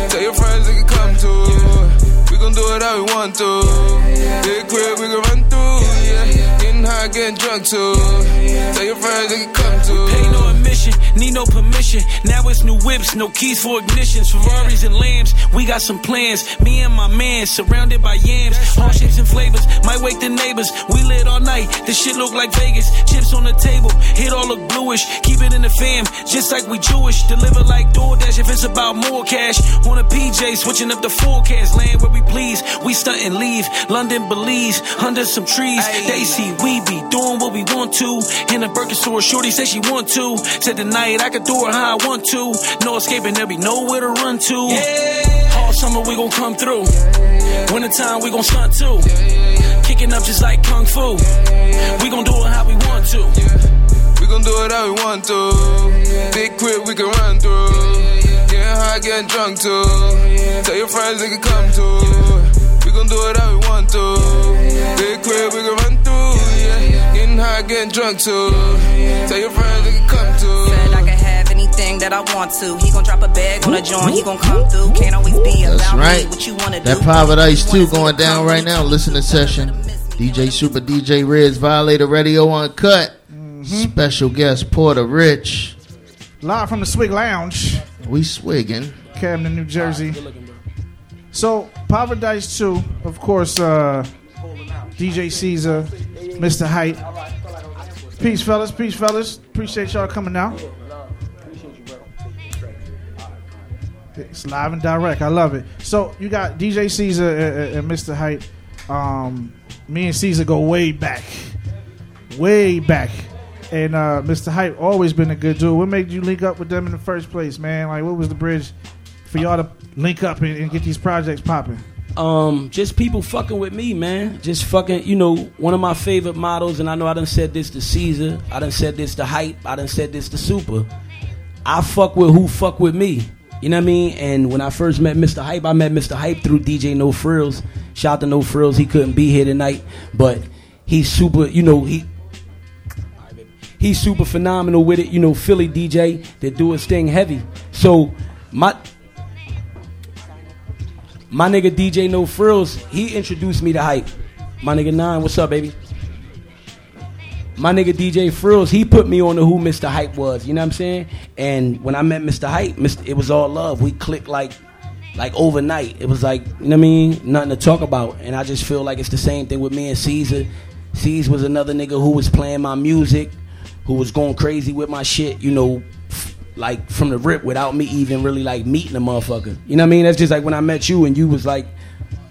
M: Tell your friends they can come too. Gon' do it how we want to. Big quick, we can run. Yeah, getting high, getting drunk too. Tell your friends they can come too.
G: Pay no admission, need no permission. Now it's new whips, no keys for ignitions. Ferraris and Lambs, we got some plans. Me and my man surrounded by yams. All shapes and flavors, might wake the neighbors. We lit all night, this shit look like Vegas. Chips on the table, hit all look bluish. Keep it in the fam, just like we Jewish. Deliver like DoorDash if it's about more cash. On a PJ, switching up the forecast. Land where we please, we stunt and leave. London believes, under some trees. They see we be doing what we want to. In a Birkin store, shorty said she want to. Said tonight I could do it how I want to. No escaping, there be nowhere to run to. All summer we gon' come through. Wintertime we gon' stunt too. Kicking up just like kung fu. We gon' do it how we want to.
M: We gon' do it how we want to. Big quick, we can run through. Get high, get drunk too. Tell your friends they can come too. We gon' do it how we want to. Big quick, we can run through. Yeah, getting getting drunk too. Tell your friends they can come too.
N: Said I can have anything that I want to. He gon' drop a bag on a joint. He gon' come through. Can't always be
A: That's
N: about
A: right.
N: me. What you wanna
A: That
N: do?
A: Poverdise 2 going down right now. Listening session. DJ Supa DJ Reddz Violator Radio Unkut. Special guest Porta Rich.
H: Live from the Swig Lounge,
A: We swigging.
H: Camden, New Jersey. So, Poverdise 2, of course, uh, DJ Caesar, Mr. Hype. Peace, fellas. Peace, fellas. Appreciate y'all coming out. It's live and direct. I love it. So, you got DJ Caesar and, and Mr. Hype. Um, me and Caesar go way back. Way back. and uh, Mr. Hype always been a good dude. What made you link up with them in the first place, man? Like, what was the bridge for y'all to link up and, and get these projects popping?
I: Um, just people fucking with me, man. Just fucking, you know, one of my favorite models, and I know I done said this to Caesar, I done said this to Hype, I done said this to Supa. I fuck with who fuck with me. You know what I mean? And when I first met Mr. Hype, I met Mr. Hype through DJ No Frills. Shout out to No Frills. He couldn't be here tonight, but he's super, you know, he he's super phenomenal with it. You know, Philly DJ that do his thing heavy. So my my nigga DJ No Frills, he introduced me to hype. My nigga Nine, what's up, baby? My nigga DJ Frills, he put me on to who Mr. Hype was. You know what I'm saying? And when I met Mr. Hype, Mr. it was all love. We clicked like like overnight. It was like, you know what I mean? Nothing to talk about. And I just feel like it's the same thing with me and Caesar. Caesar was another nigga who was playing my music, who was going crazy with my shit, you know, like from the rip without me even really like meeting the motherfucker. You know what I mean? That's just like when I met you and you was like,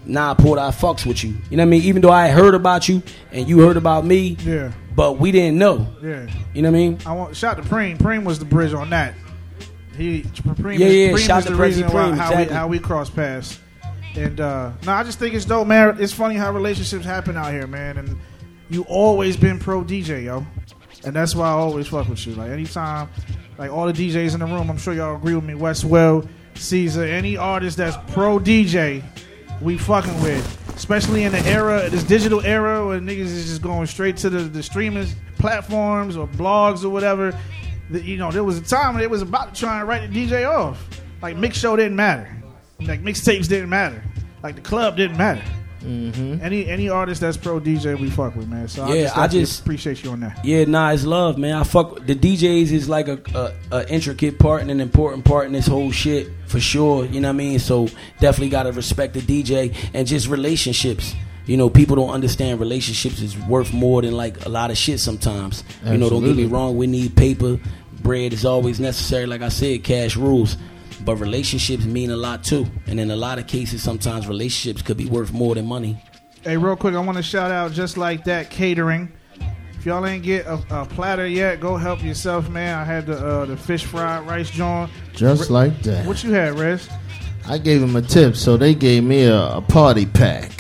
I: nah, Porta, I fucks with you. You know what I mean? Even though I heard about you and you heard about me,
H: Yeah.
I: but we didn't know.
H: Yeah.
I: You know what I mean?
H: I want shout to Preem. Preem was the bridge on that. He Preem
I: Yeah,
H: is,
I: yeah,
H: Preem
I: shout to
H: the reason why,
I: Preem,
H: how
I: exactly.
H: we how we cross paths. And uh no, I just think it's dope, man. It's funny how relationships happen out here, man. And you always been pro DJ, yo. And that's why I always fuck with you. Like anytime, like all the DJs in the room, I'm sure y'all agree with me. West Will, Caesar, any artist that's pro DJ, we fucking with. Especially in the era, this digital era where niggas is just going straight to the, the streaming platforms or blogs or whatever. You know, there was a time when it was about to try and write the DJ off. Like mix show didn't matter. Like mixtapes didn't matter. Like the club didn't matter.
A: Mm-hmm.
H: Any any artist that's pro DJ, we fuck with, man. So I
I: Yeah,
H: just,
I: I just-
H: appreciate you on that.
I: Yeah, nah, it's love, man. I fuck the DJs is like a, a, a intricate part and an important part in this whole shit for sure. You know what I mean? So definitely gotta respect the DJ and just relationships. You know, people don't understand relationships is worth more than like a lot of shit sometimes. You know, don't get me wrong. We need paper, bread is always necessary. Like I said, cash rules. But relationships mean a lot too. And in a lot of cases, sometimes relationships could be worth more than money.
H: Hey, real quick, I want to shout out just like that catering. If y'all ain't get a, a platter yet, go help yourself, man. I had the uh, the fish fried rice joint.
A: Just
H: Re-
A: like that.
H: What you had, Rez?
A: I gave him a tip, so they gave me a, a party pack.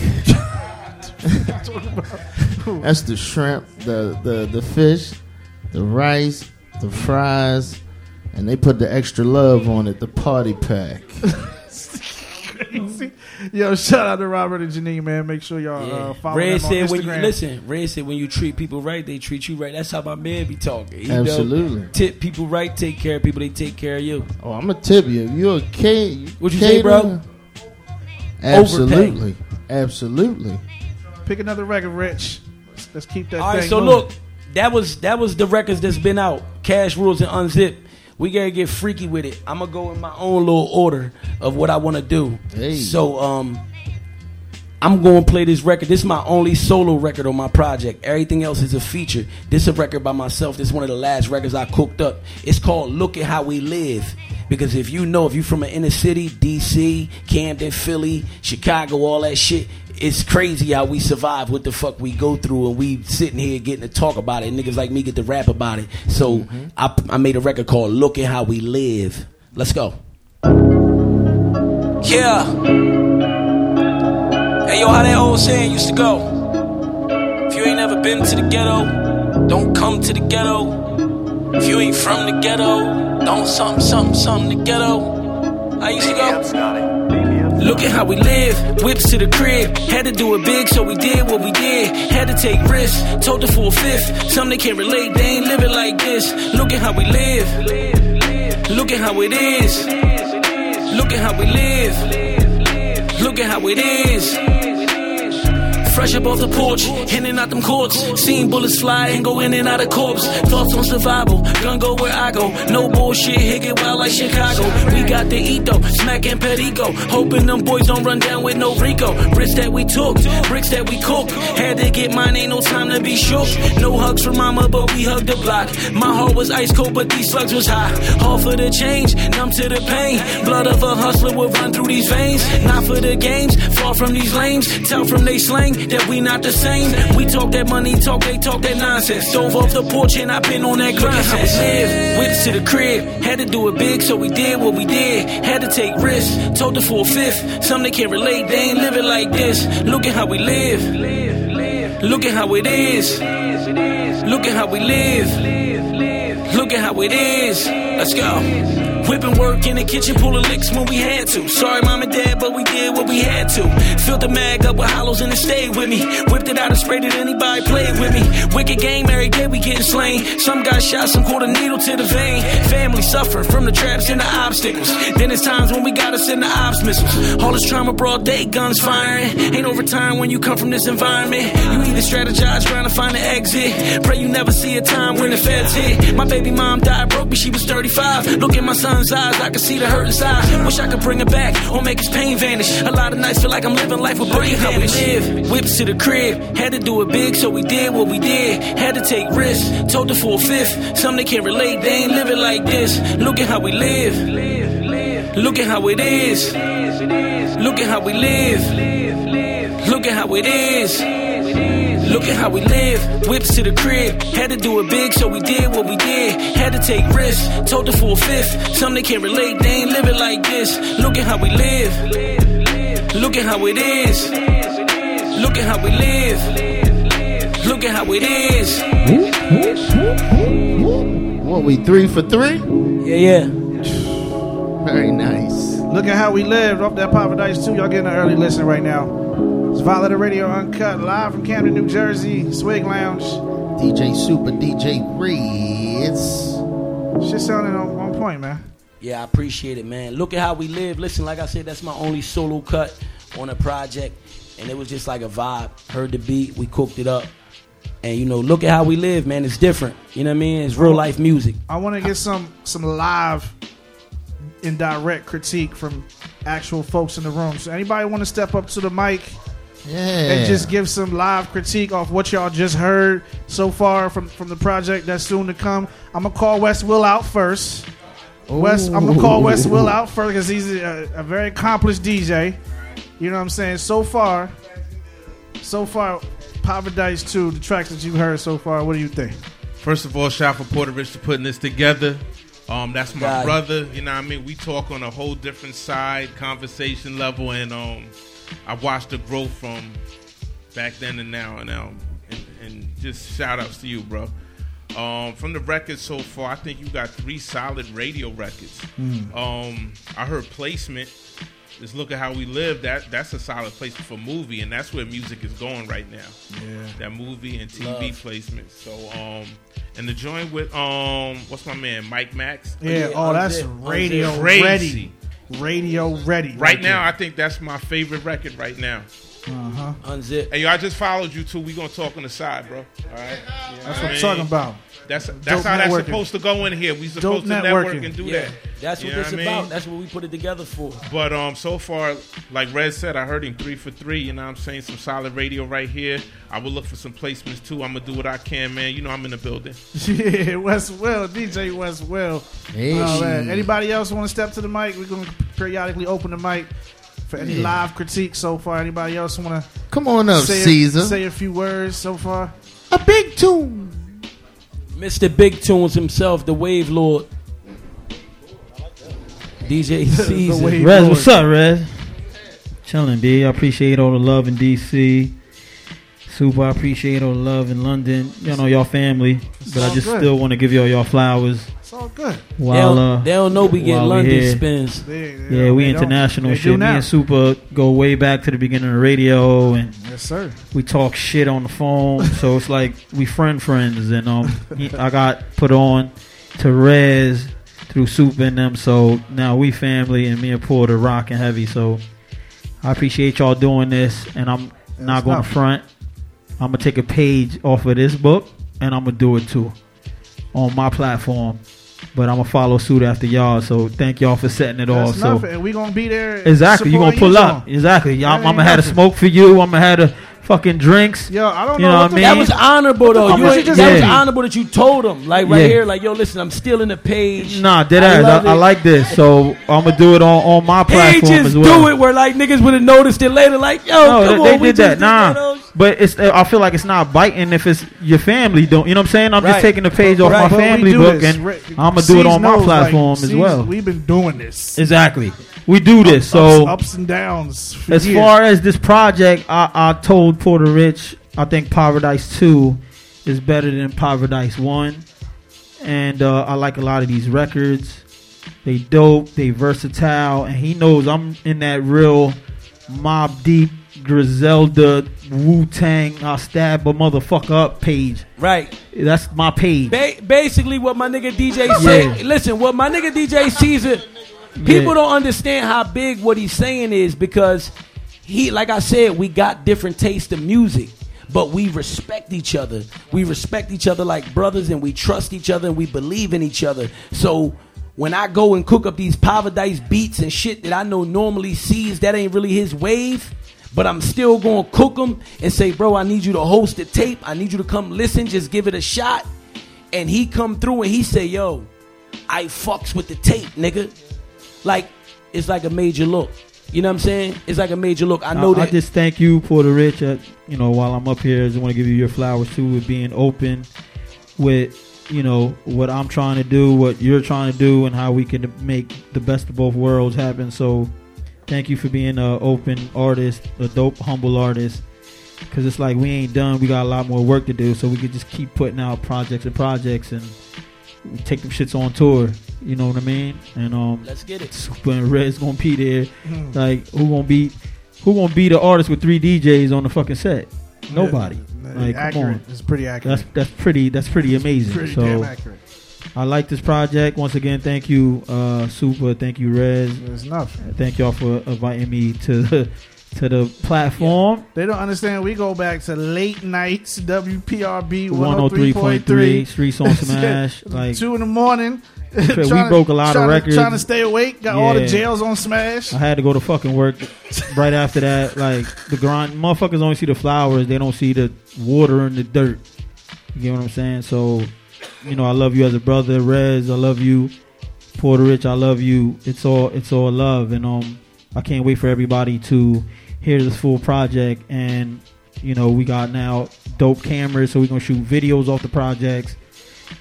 A: That's the shrimp, the, the the fish, the rice, the fries, and they put the extra love on it. The party pack.
H: Crazy. Yo, shout out to Robert and Janine, man. Make sure y'all uh, follow
I: Red
H: them on
I: said when you listen, Red said when you treat people right, they treat you right. That's how my man be talking. He know,
A: Absolutely.
I: tip people right, take care of people, they take care of you.
A: Oh, I'm gonna tip you. You a K?
I: What you say, bro?
A: caterer? Absolutely, absolutely.
H: Pick another record, Rich. Let's, let's keep that
I: All
H: thing
I: right, so
H: moving.
I: look, that was that was the records that's been out. Cash rules and unzip. We gotta get freaky with it. I'm gonna go in my own little order of what I want to do.
A: Hey.
I: So um, I'm going to play this record. This is my only solo record on my project. Everything else is a feature. This is a record by myself. This is one of the last records I cooked up. It's called Look at How We Live. Because if you know, if you're from an inner city, DC, Camden, Philly, Chicago, all that shit, it's crazy how we survive, what the fuck we go through, and we sitting here getting to talk about it. Niggas like me get to rap about it. So mm-hmm. I, I made a record called Look at How We Live. Let's go. Yeah. Hey, yo, how that old saying used to go? If you ain't never been to the ghetto, don't come to the ghetto. If you ain't from the ghetto, don't something, something, something the ghetto. I used to go. Look at how we live, whips to the crib. Had to do it big, so we did what we did. Had to take risks, told the full fifth. Some they can't relate, they ain't living like this. Look at how we live. Look at how it is. Look at how we live. Look at how it is. Fresh up off the porch, in and out them courts. Seen bullets fly and go in and out of corpse. Thoughts on survival, gun go where I go. No bullshit, hit it wild like Chicago. We got the eat though, smacking Perico. Hoping them boys don't run down with no Rico. Bricks that we took, bricks that we cook. Had to get mine, ain't no time to be shook. No hugs from mama, but we hugged the block. My heart was ice cold, but these slugs was hot. All for the change, numb to the pain. Blood of a hustler will run through these veins. Not for the games, far from these lanes. Tell from they slang,
G: that we not the same. We talk that money, talk they talk that nonsense. Stove off the porch and I been on that grind since. Live, whips to the crib, had to do it big, so we did what we did. Had to take risks, told the full fifth. Some they can't relate, they ain't living like this. Look at how we live. Look at how it is. Look at how we live. Look at how it is. Let's go. Whipping work in the kitchen, pulling licks when we had to. Sorry, mom and dad, but we did what we had to. Filled the mag up with hollows and it stayed with me. Whipped it out and sprayed it, anybody played with me. Wicked game, every day we getting slain. Some got shot, some caught a needle to the vein. Family suffer from the traps and the obstacles. Then it's times when we gotta send the ops missiles. All this trauma, broad day, guns firing. Ain't overtime when you come from this environment. You either strategize trying to find an exit. Pray you never see a time when the feds hit. My baby mom died broke, but she was 35. Look at my son's eyes, I can see the hurt inside. Wish I could bring it back or make his pain vanish. A lot of nights feel like I'm living life with brain we live. Whips to the crib, had to do it big, so we did what we did. Had to take risks, told the full fifth. Some they can't relate, they ain't living like this. Look at how we live. Look at how it is. Look at how we live. Look at how it is. Look at how we live. Whips to the crib. Had to do it big, so we did what we did. Had to take risks. Told the full fifth. Some they can't relate, they ain't living like this. Look at how we live. Look at how it is. Look at how we live. Look at how it is.
A: What we three for three?
I: Yeah, yeah.
A: Very nice.
H: Look at how we lived off that Poverdise 2. Y'all getting an early listen right now. It's Violator Radio Unkut, live from Camden, New Jersey, Swig Lounge.
A: DJ Supa, DJ Reddz.
H: Shit sounding on, on point, man.
I: Yeah, I appreciate it, man. Look at how we live. Listen, like I said, that's my only solo cut on a project, and it was just like a vibe. Heard the beat, we cooked it up, and you know, look at how we live, man. It's different. You know what I mean? It's real life music.
H: I want to get some some live and direct critique from actual folks in the room. So anybody want to step up to the mic
A: Yeah.
H: and just give some live critique off what y'all just heard so far from from the project that's soon to come? I'm gonna call West Will out first. West, I'm gonna call West Will out first because he's a, a very accomplished DJ. You know what I'm saying? So far, so far, Poverdise 2, the tracks that you've heard so far, what do you think?
O: First of all, shout out for Porta Rich for putting this together. Um, that's my
H: Got it.
O: brother. You know what I mean? We talk on a whole different side, conversation level, and um, I watched the growth from back then and now, and um, and, and just shout outs to you, bro. Um, from the records so far, I think you got three solid radio records.
H: Mm.
O: Um, I heard placement. Just look at how we live. That that's a solid placement for movie, and that's where music is going right now.
H: Yeah.
O: that movie and TV
H: Love.
O: placement. So um, and the joint with um, what's my man Mike Max?
H: Yeah, oh, that's radio
O: Crazy.
H: ready. Radio ready.
O: Right now, I think that's my favorite record right now.
H: Uh-huh.
I: Unzip.
O: Hey, yo, I just followed you too. We gonna talk on the side, bro. All right.
H: That's what I'm talking about.
O: That's that's
H: Dope
O: how that's
H: networking.
O: supposed to go in here. We
H: Dope
O: supposed to network
H: networking.
O: and do
I: Yeah,
O: that.
I: That's what
O: You know
I: this
O: I
I: about. That's what we put it together for.
O: But um, so far, like Red said, I heard him three for three. You know, what I'm saying some solid radio right here. I will look for some placements too. I'm gonna do what I can, man. You know, I'm in the building.
H: Yeah, West Will, DJ West Will.
O: Hey.
H: Oh, man. Anybody else want to step to the mic? We're going to periodically open the mic for any
A: Yeah.
H: live critique so far. Anybody else want to
A: Come on up,
H: say
A: Caesar.
H: A, say a few words so far?
A: A big tune.
I: Mr. Big Tunes himself, the Wave Lord. DJ Caesar.
P: Rez, what's up, Rez? Chilling, B. I appreciate all the love in DC. Supa, I appreciate all the love in London. Y'all know, y'all family. But I just
H: good.
P: still want to give y'all y'all flowers.
H: It's all good.
P: While,
I: they,
P: uh,
I: don't, they don't know we get
P: while we
I: London
P: here.
I: spins.
P: Yeah, we
H: they don't.
P: international shit. Me and Supa go way back to the beginning of the radio, and
H: Yes, sir.
P: we talk shit on the phone. so it's like we friend friends, and um, I got put on to Rez through Supa and them. So now we family, and me and Porta rocking heavy. So I appreciate y'all doing this, and I'm not going to front. I'm gonna take a page off of this book, and I'm gonna do it too on my platform. But I'm gonna follow suit after y'all. So thank y'all for setting it all.
H: That's
P: So
H: nothing. And we going to be there.
P: Exactly. You're gonna pull up. Exactly. I'm, I'm gonna have a smoke for you. I'm gonna have a fucking drinks.
H: Yo, I don't
P: you
H: know
P: know
H: what
P: what I
H: the-
P: mean.
I: That was honorable though.
H: fuck
I: You
H: was
I: ain't-
H: you
I: that
H: just
I: was honorable that you told him, like right
P: Yeah.
I: here, like yo, listen, I'm stealing the page.
P: Nah, dead ass. I, I like this, so I'm gonna do it on, on my platform
I: Pages
P: as well.
I: do it where like niggas would have noticed it later, like yo,
P: no,
I: come
P: they,
I: on, we
P: they did that.
I: just
P: Nah,
I: one
P: but it's. I feel like it's not biting if it's your family. Don't you know what I'm saying? I'm
I: Right.
P: just taking the page off
H: Right,
P: my
H: but
P: family book
H: this.
P: and I'm gonna do it
H: C's
P: on my
H: knows, like,
P: platform as
H: C's-
P: well.
H: We've been doing this.
P: Exactly. We do this. So
H: ups, ups and downs. for
P: as
H: years.
P: far as this project, I, I told Porta Rich, I think Poverdise Two is better than Poverdise One, and uh, I like a lot of these records. They dope, they versatile, and he knows I'm in that real Mobb Deep, Griselda, Wu Tang, I stab a motherfucker up page.
I: Right.
P: That's my page.
I: Ba- basically, what my nigga DJ say.
P: Yeah.
I: Listen, what my nigga DJ Caesar. People
P: Yeah.
I: don't understand how big what he's saying is because he, like I said, we got different tastes of music, but we respect each other. We respect each other like brothers, and we trust each other, and we believe in each other. So. When I go and cook up these paradise beats and shit that I know normally sees, that ain't really his wave. But I'm still gonna cook them and say, bro, I need you to host the tape. I need you to come listen, just give it a shot. And he come through and he say, yo, I fucks with the tape, nigga. Like, it's like a major look. You know what I'm saying? It's like a major look. I know
P: I,
I: that.
P: I just thank you, for the Rich. Uh, you know, while I'm up here, I just want to give you your flowers too, with being open with you know what I'm trying to do, what you're trying to do, and how we can make the best of both worlds happen. So, thank you for being an open artist, a dope, humble artist. Because it's like we ain't done. We got a lot more work to do, so we could just keep putting out projects and projects and take them shits on tour. You know what I mean? And um,
I: Let's get it.
P: Supa and Reddz gonna be there.
H: Hmm.
P: Like who gonna be who gonna be the artist with three DJs on the fucking set? Nobody.
H: Yeah,
P: like come on.
H: It's pretty accurate.
P: That's that's pretty that's pretty amazing.
H: Pretty
P: so
H: damn accurate.
P: I like this project. Once again, thank you, uh, Supa. Thank you, Rez.
H: There's enough.
P: Thank y'all for inviting me to the to the platform.
H: They don't understand. We go back to late nights, WPRB
P: 103.3
H: 103.3.
P: Streets on Smash. Like
H: Two in the morning.
P: we
H: to-
P: broke a lot of
H: trying to-
P: records.
H: Trying to stay awake. Got all the
P: Yeah.
H: jails on Smash.
P: I had to go to fucking work right after that. Like the grind, motherfuckers only see the flowers. They don't see the water and the dirt. You get what I'm saying? So, you know, I love you as a brother, Rez. I love you, Porta Rich. I love you. It's all it's all love, and um, I can't wait for everybody to hear this full project. And you know, we got now dope cameras, so we're gonna shoot videos off the projects.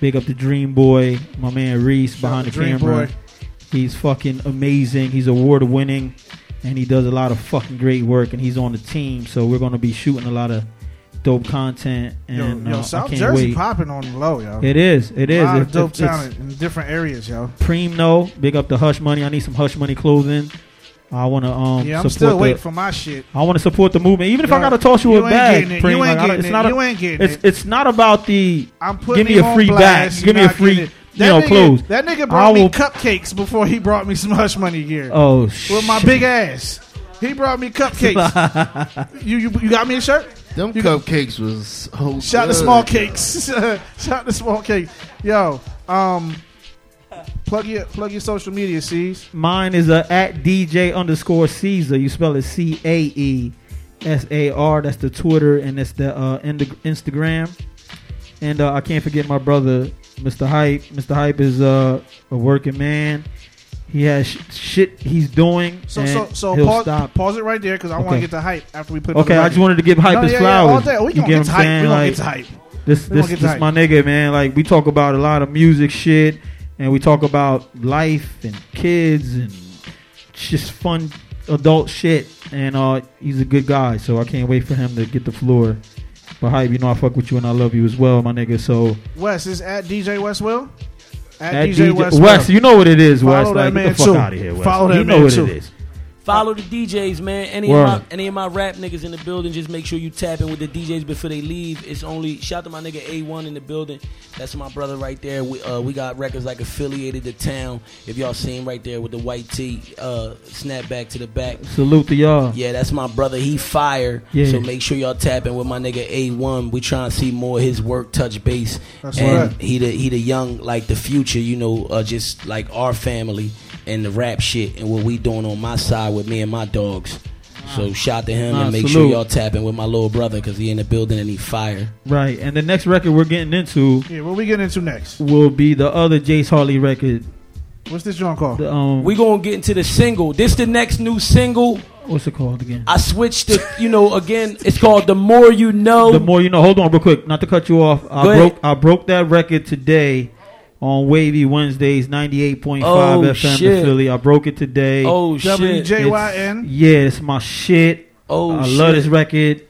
P: Big up the Dream Boy, my man Reese behind the camera.
H: Boy.
P: He's fucking amazing. He's award winning, and he does a lot of fucking great work. And he's on the team, so we're gonna be shooting a lot of dope content.
H: Yo,
P: And
H: yo,
P: uh, I
H: South
P: can't
H: Jersey popping on the low, yo.
P: It is. It is.
H: A lot
P: If-
H: of dope
P: it's-
H: talent in different areas, yo.
P: Primo, big up the Hush Money. I need some Hush Money clothing. I want to um.
H: Yeah, I'm
P: support
H: still
P: the-
H: waiting for my shit.
P: I want to support the movement, even if I got to toss you,
H: you
P: a
H: ain't
P: bag.
H: getting it.
P: Preem,
H: You ain't
P: like,
H: getting
P: it's
H: it.
P: not. a-
H: You ain't getting
P: it's,
H: it.
P: It's not about the.
H: I'm putting
P: give me a free
H: blast.
P: bag. Give me a free. You know,
H: nigga-
P: clothes.
H: That nigga
P: I
H: brought me
P: will-
H: cupcakes before he brought me some hush money gear.
P: Oh, shit.
H: with my big ass. He brought me cupcakes. you, you you got me a shirt?
A: Them
H: You-
A: cupcakes was oh
H: Shout the small cakes. Shout the small cakes. Yo, um, plug your plug your social media, C's.
P: Mine is a at DJ underscore Caesar. You spell it C A E S A R. That's the Twitter and that's the uh, Instagram. And uh, I can't forget my brother, Mr. Hype. Mr. Hype is uh, a working man. He has sh- shit he's doing.
H: So so so pause,
P: stop.
H: pause it right there because I want to
P: Okay.
H: get the hype after we put.
P: Okay, I just wanted to give hype
H: no,
P: his
H: yeah,
P: flowers.
H: Yeah, all day. We
P: you
H: gonna
P: get
H: get to hype.
P: saying?
H: We gonna
P: Like,
H: get to hype.
P: This
H: We
P: this this my nigga, man. Like we talk about a lot of music shit, and we talk about life and kids and just fun adult shit. And uh, he's a good guy, so I can't wait for him to get the floor. But hype, you know I fuck with you and I love you as well, my nigga. So
H: Wes is at DJ West Will. At,
P: at
H: DJ,
P: DJ
H: West,
P: Wes, you know what it is,
H: Follow
P: Wes.
H: that
P: Like get the fuck
H: too.
P: out of here, Wes.
H: Follow that
P: you know
H: man
P: what
H: too.
P: it is.
I: Follow the DJs, man. Any
P: Word.
I: of my any of my rap niggas in the building, just make sure you tap in with the DJs before they leave. It's only shout to my nigga A1 in the building. That's my brother right there. We uh, we got records like affiliated to town. If y'all see him right there with the white tee, uh, snap back to the back.
P: Salute to y'all.
I: Yeah, that's my brother. He fire.
P: Yeah.
I: So make sure y'all tap in with my nigga A1. We trying to see more of his work touch base.
H: That's
I: and
H: right.
I: he the he the young like the future, you know, uh, just like our family and the rap shit and what we doing on my side with me and my dogs. So shout to him
P: Nah,
I: and make sure y'all tapping with my little brother because he in the building and he fire.
P: Right, and the next record we're getting into
H: Yeah, what we getting into next?
P: will be the other Jace Harley record.
H: What's this joint called?
P: The, um,
I: We gonna get into the single. This the next new single.
P: what's it called again?
I: I switched it. You know, again, it's called "The More You Know."
P: The more you know. Hold on, real quick, not to cut you off. I
I: Go ahead.
P: I broke that record today on Wavy Wednesdays, ninety eight point five
I: Oh,
P: FM
I: shit.
P: in Philly. I broke it today.
I: oh shit!
H: WJYN.
P: Yeah, it's my shit.
I: Oh
P: I
I: shit!
P: love this record.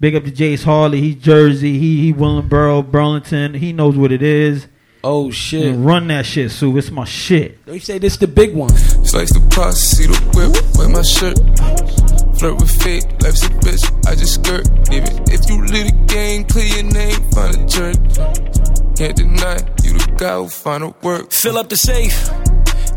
P: Big up to Jace Harley. He's Jersey. He he Willingboro, Burlington. He knows what it is.
I: Oh shit!
P: And run that shit, Sue. It's my shit.
I: They say this the big one.
M: Slice the pasta, see the whip, wear my shirt. Flirt with fate, life's a bitch, I just skirt. Even if you live the game, clear your name, find a church. Can't deny, you the guy who find a work.
G: Fill up the safe.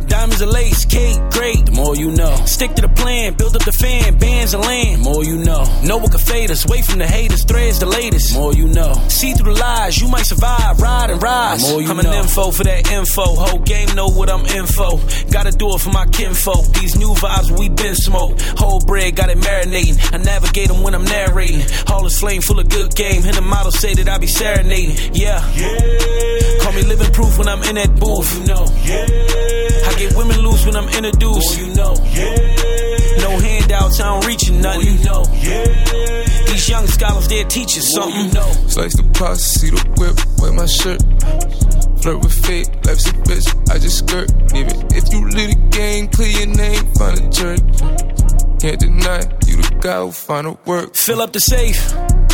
G: Diamonds and lace, cake, great. The more you know. Stick to the plan, build up the fan, bands and land. The more you know. Know what can fade us, away from the haters, threads the latest. The more you know. See through the lies, you might survive, ride and rise.
I: The more you
G: I'm
I: know.
G: an info for that info. Whole game know what I'm info. Gotta do it for my kinfolk. These new vibes we been smoke. Whole bread got it marinating. I navigate them when I'm narrating. Hall is flame full of good game. And the model say that I be serenading. Yeah. Call me living proof when I'm in that booth. You know. I get women loose when I'm introduced. you know. No handouts, I don't reach in nothing. you know. These young scholars, they're teachers something. You know.
M: Slice the pasta, see the whip, wear my shirt. Flirt with fate, life's a bitch, I just skirt. Even if you live the game, clear your name, find a church. Can't deny, you the guy who find a work.
G: Fill up the safe.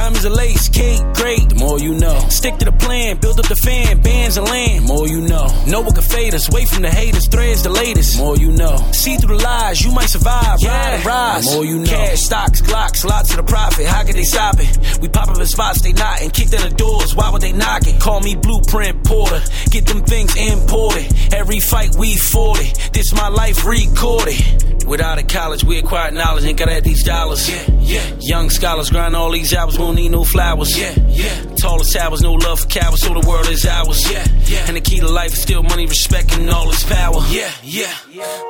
G: Diamonds and lace, cake, great. The more you know. Stick to the plan, build up the fan, bands and land. The more you know. Know what can fade us, away from the haters, threads the latest. The more you know. See through the lies, you might survive, ride and rise.
I: The more you know.
G: Cash, stocks, glocks, lots of the profit. How could they stop it? We pop up in spots, they not and kick down the doors. Why would they knock it? Call me Blueprint Porta. Get them things imported. Every fight we fought it. This my life recorded. Without a college, we acquired knowledge and got at these dollars. Yeah, yeah. Young scholars grind all these hours, won't need no flowers. Yeah, yeah. Tallest towers, no love for cowards, so the world is ours. Yeah, yeah. And the key to life is still money, respect, and all its power. Yeah, yeah.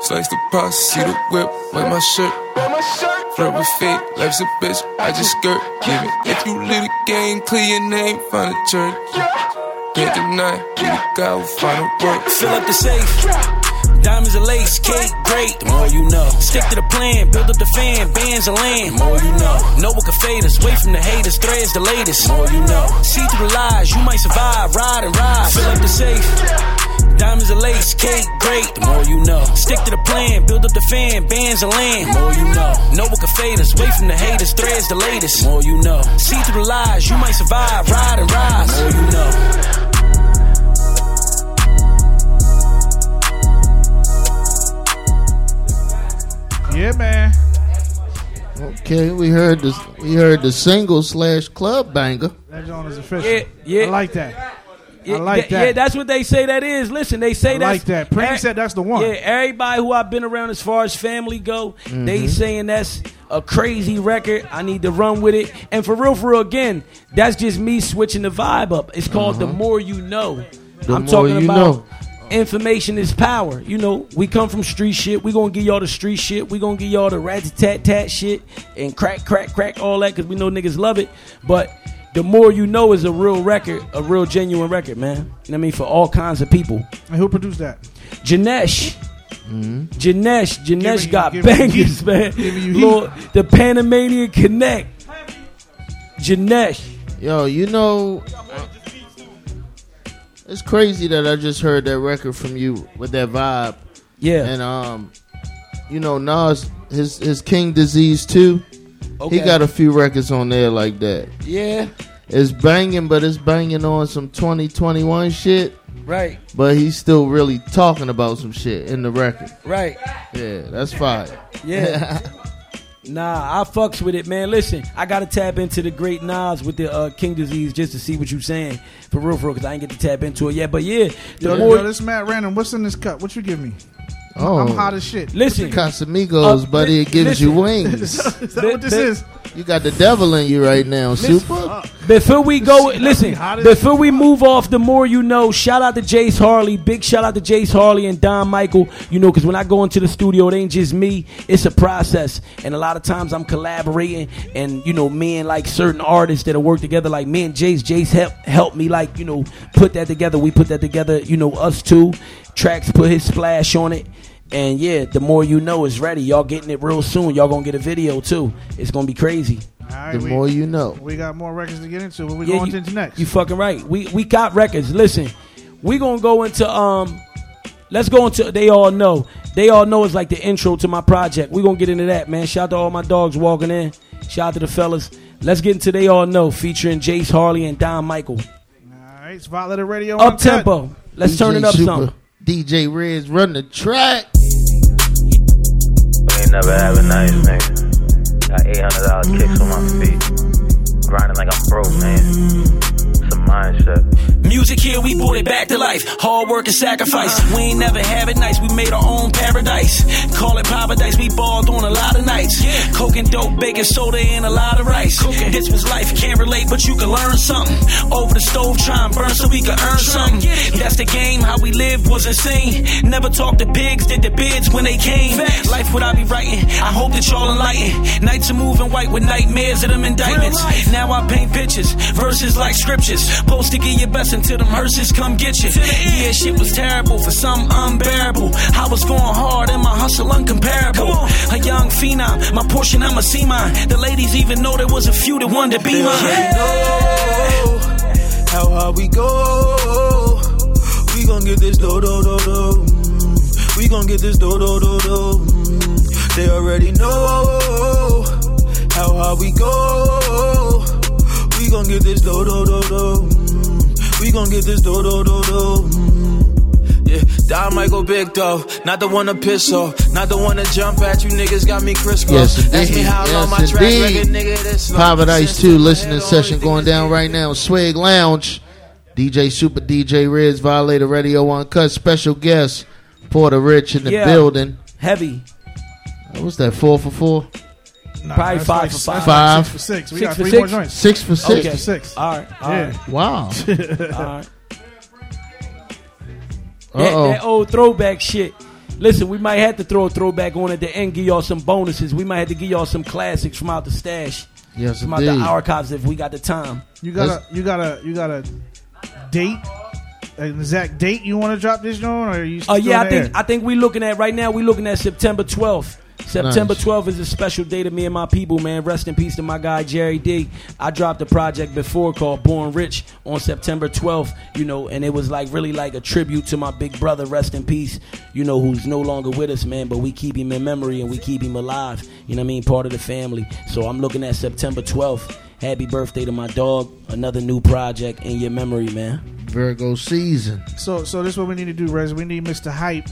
M: Slice the pasta, see the whip, wear my shirt. Wear my shirt. Flirt with fate, life's a bitch, I just skirt. Give it. if you live the game, clear your name, find a church. Can't deny, you the guy who find a work.
G: Fill up the safe. Diamonds and lace, cake, great. The more you know. Stick to the plan, build up the fan, bands and land. The more you know. Know what can fade us, away from the haters, threads the latest. The more you know. See through the lies, you might survive, ride and rise. Fill up the safe. Diamonds and lace, cake, great. The more you know. Stick to the plan, build up the fan, bands and land. The more you know. Know what can fade us, away from the haters, threads the latest. The more you know. See through the lies, you might survive, ride and rise. The more you know.
H: Yeah, man.
A: Okay, we heard the we heard the single slash club banger.
H: That joint is official.
I: Yeah, yeah.
H: I like that.
I: Yeah,
H: I like that.
I: Yeah, that's what they say that is. Listen, they say
H: I
I: that's
H: like that. Prince
I: Eh,
H: said that's the one.
I: Yeah, everybody who I've been around as far as family go, they
H: Mhm.
I: saying that's a crazy record. I need to run with it. And for real, for real, again, that's just me switching the vibe up. It's called the
A: Uh-huh.
I: more you know.
A: The
I: I'm
A: more
I: talking
A: you
I: about
A: know.
I: Information is power. You know, we come from street shit. We gonna give y'all the street shit. We gonna give y'all the rat tat tat shit and crack crack crack all that because we know niggas love it. But the more you know is a real record, a real genuine record, man. You know what I mean? For all kinds of people.
H: And who produced that?
I: Janesh. Mm-hmm. Janesh,
H: Janesh you-
I: got
H: giving
I: bangers,
H: heat.
I: man.
H: Giving.
I: Lord, the Panamanian Connect. Janesh.
A: Yo, you know, it's crazy that I just heard that record from you with that vibe.
I: Yeah.
A: And um, you know, Nas, his his King Disease too.
I: Okay.
A: He got a few records on there like that.
I: Yeah.
A: It's banging, but it's banging on some 2021 shit.
I: Right.
A: But he's still really talking about some shit in the record.
I: Right.
A: Yeah, that's fire.
I: Yeah. nah, I fucks with it, man. Listen, I gotta tap into the great Nas with the uh, King Disease just to see what you saying. For real, for real, because I ain't get to tap into it yet. But yeah, the
H: Yo,
I: more
H: yo, this Matt Random. What's in this cup? What you give me?
A: Oh,
H: I'm hot as shit.
I: Listen,
A: Casamigos,
I: Uh,
A: buddy, it gives you wings.
H: is that what this is?
A: You got the devil in you right now, Supa.
I: Before we go, listen.
H: hot as-
I: Before we move off, the more you know. Shout out to Jace Harley. Big shout out to Jace Harley and Don Michael. You know, because when I go into the studio, it ain't just me. It's a process, and a lot of times I'm collaborating. And you know, me and like certain artists that have worked together, like me and Jace. Jace help help me, like you know, put that together. We put that together. You know, us two tracks put his splash on it. And yeah, the more you know is ready. Y'all getting it real soon. Y'all gonna get a video too. It's gonna be crazy.
H: All right,
A: The
H: we,
A: more you know.
H: we got more records to get into. What we
I: Yeah,
H: going
I: you-
H: into next?
I: You fucking right. We we got records. Listen, we gonna go into um. Let's go into. They all know. They all know is like the intro to my project. We gonna get into that, man. Shout out to all my dogs walking in. Shout out to the fellas. Let's get into They All Know featuring Jace Harley and Don Michael.
H: All right, it's Violator Radio.
I: Up tempo. Let's turn it up
A: Supa,
I: some.
A: DJ Reddz run the track.
Q: We ain't never have a nice, nigga. Got $800 kicks on my feet. Grinding like I'm broke, man. Mindset.
G: Music here, we brought it back to life. Hard work and sacrifice. We ain't never have it nice. We made our own paradise. Call it paradise. We balled on a lot of nights. Coke and dope, baking soda, and a lot of rice. This was life. Can't relate, but you can learn something. Over the stove, try and burn so we can earn something. That's the game. How we lived was insane. Never talked to pigs, did the bids when they came. Life what I be writing. I hope that y'all enlighten. Nights are moving white with nightmares of them indictments. Now I paint pictures, verses like scriptures. Supposed to give your best until them hearses come get you. Yeah, shit was terrible, for some unbearable. I was going hard and my hustle uncomparable. A young phenom, my portion I'ma see mine. The ladies even know there was a few that wanted to be mine.
R: How hard we go? We gon' get this do do do do. We gon' get this do do do do. They already know how hard we go. We gon' get this do do do do. Mm. We gon' get this do do do do. Mm. Yeah, Don Michael Big though, not the one to piss off, not the one to jump at you niggas got me crisscross.
A: Yes.
R: Ask me how long my
A: yes,
R: track record, nigga. This long.
A: Poverdise 2 listening session going down right now. Swig Lounge. DJ Supa DJ Reddz, Violator Radio Unkut. Special guest, Porta Rich in the
I: Yeah.
A: building.
I: Heavy.
A: What's that, four for four?
I: Probably
H: that's
I: five
H: like-
I: for
H: that's
I: five.
H: like
A: Five.
H: six for six. We
I: Six
H: got
I: for
H: three
I: six?
H: more joints.
A: Six for six.
I: Okay.
H: Six.
I: All right. All
H: Yeah.
I: right.
A: Wow.
I: All right. That,
A: Uh-oh.
I: that old throwback shit. Listen, we might have to throw a throwback on at the end, give y'all some bonuses. We might have to give y'all some classics from out the stash.
A: Yes,
I: from out the
A: indeed.
I: archives if we got the time.
H: You got a you got a you got a date, uh, an exact date you want to drop this joint, or are you?
I: Oh
H: still
I: yeah,
H: in
I: I
H: the
I: think? I think we looking at right now. We looking at September twelfth. September
A: Nice.
I: 12th is a special day to me and my people, man. Rest in peace to my guy Jerry D. I dropped a project before called Born Rich on September 12th, you know, and it was like really like a tribute to my big brother, rest in peace, you know, who's no longer with us, man, but we keep him in memory and we keep him alive, you know what I mean? Part of the family. So I'm looking at September 12th. Happy birthday to my dog. Another new project in your memory, man.
A: Virgo season.
H: So so this is what we need to do, Rez. We need Mr. Hype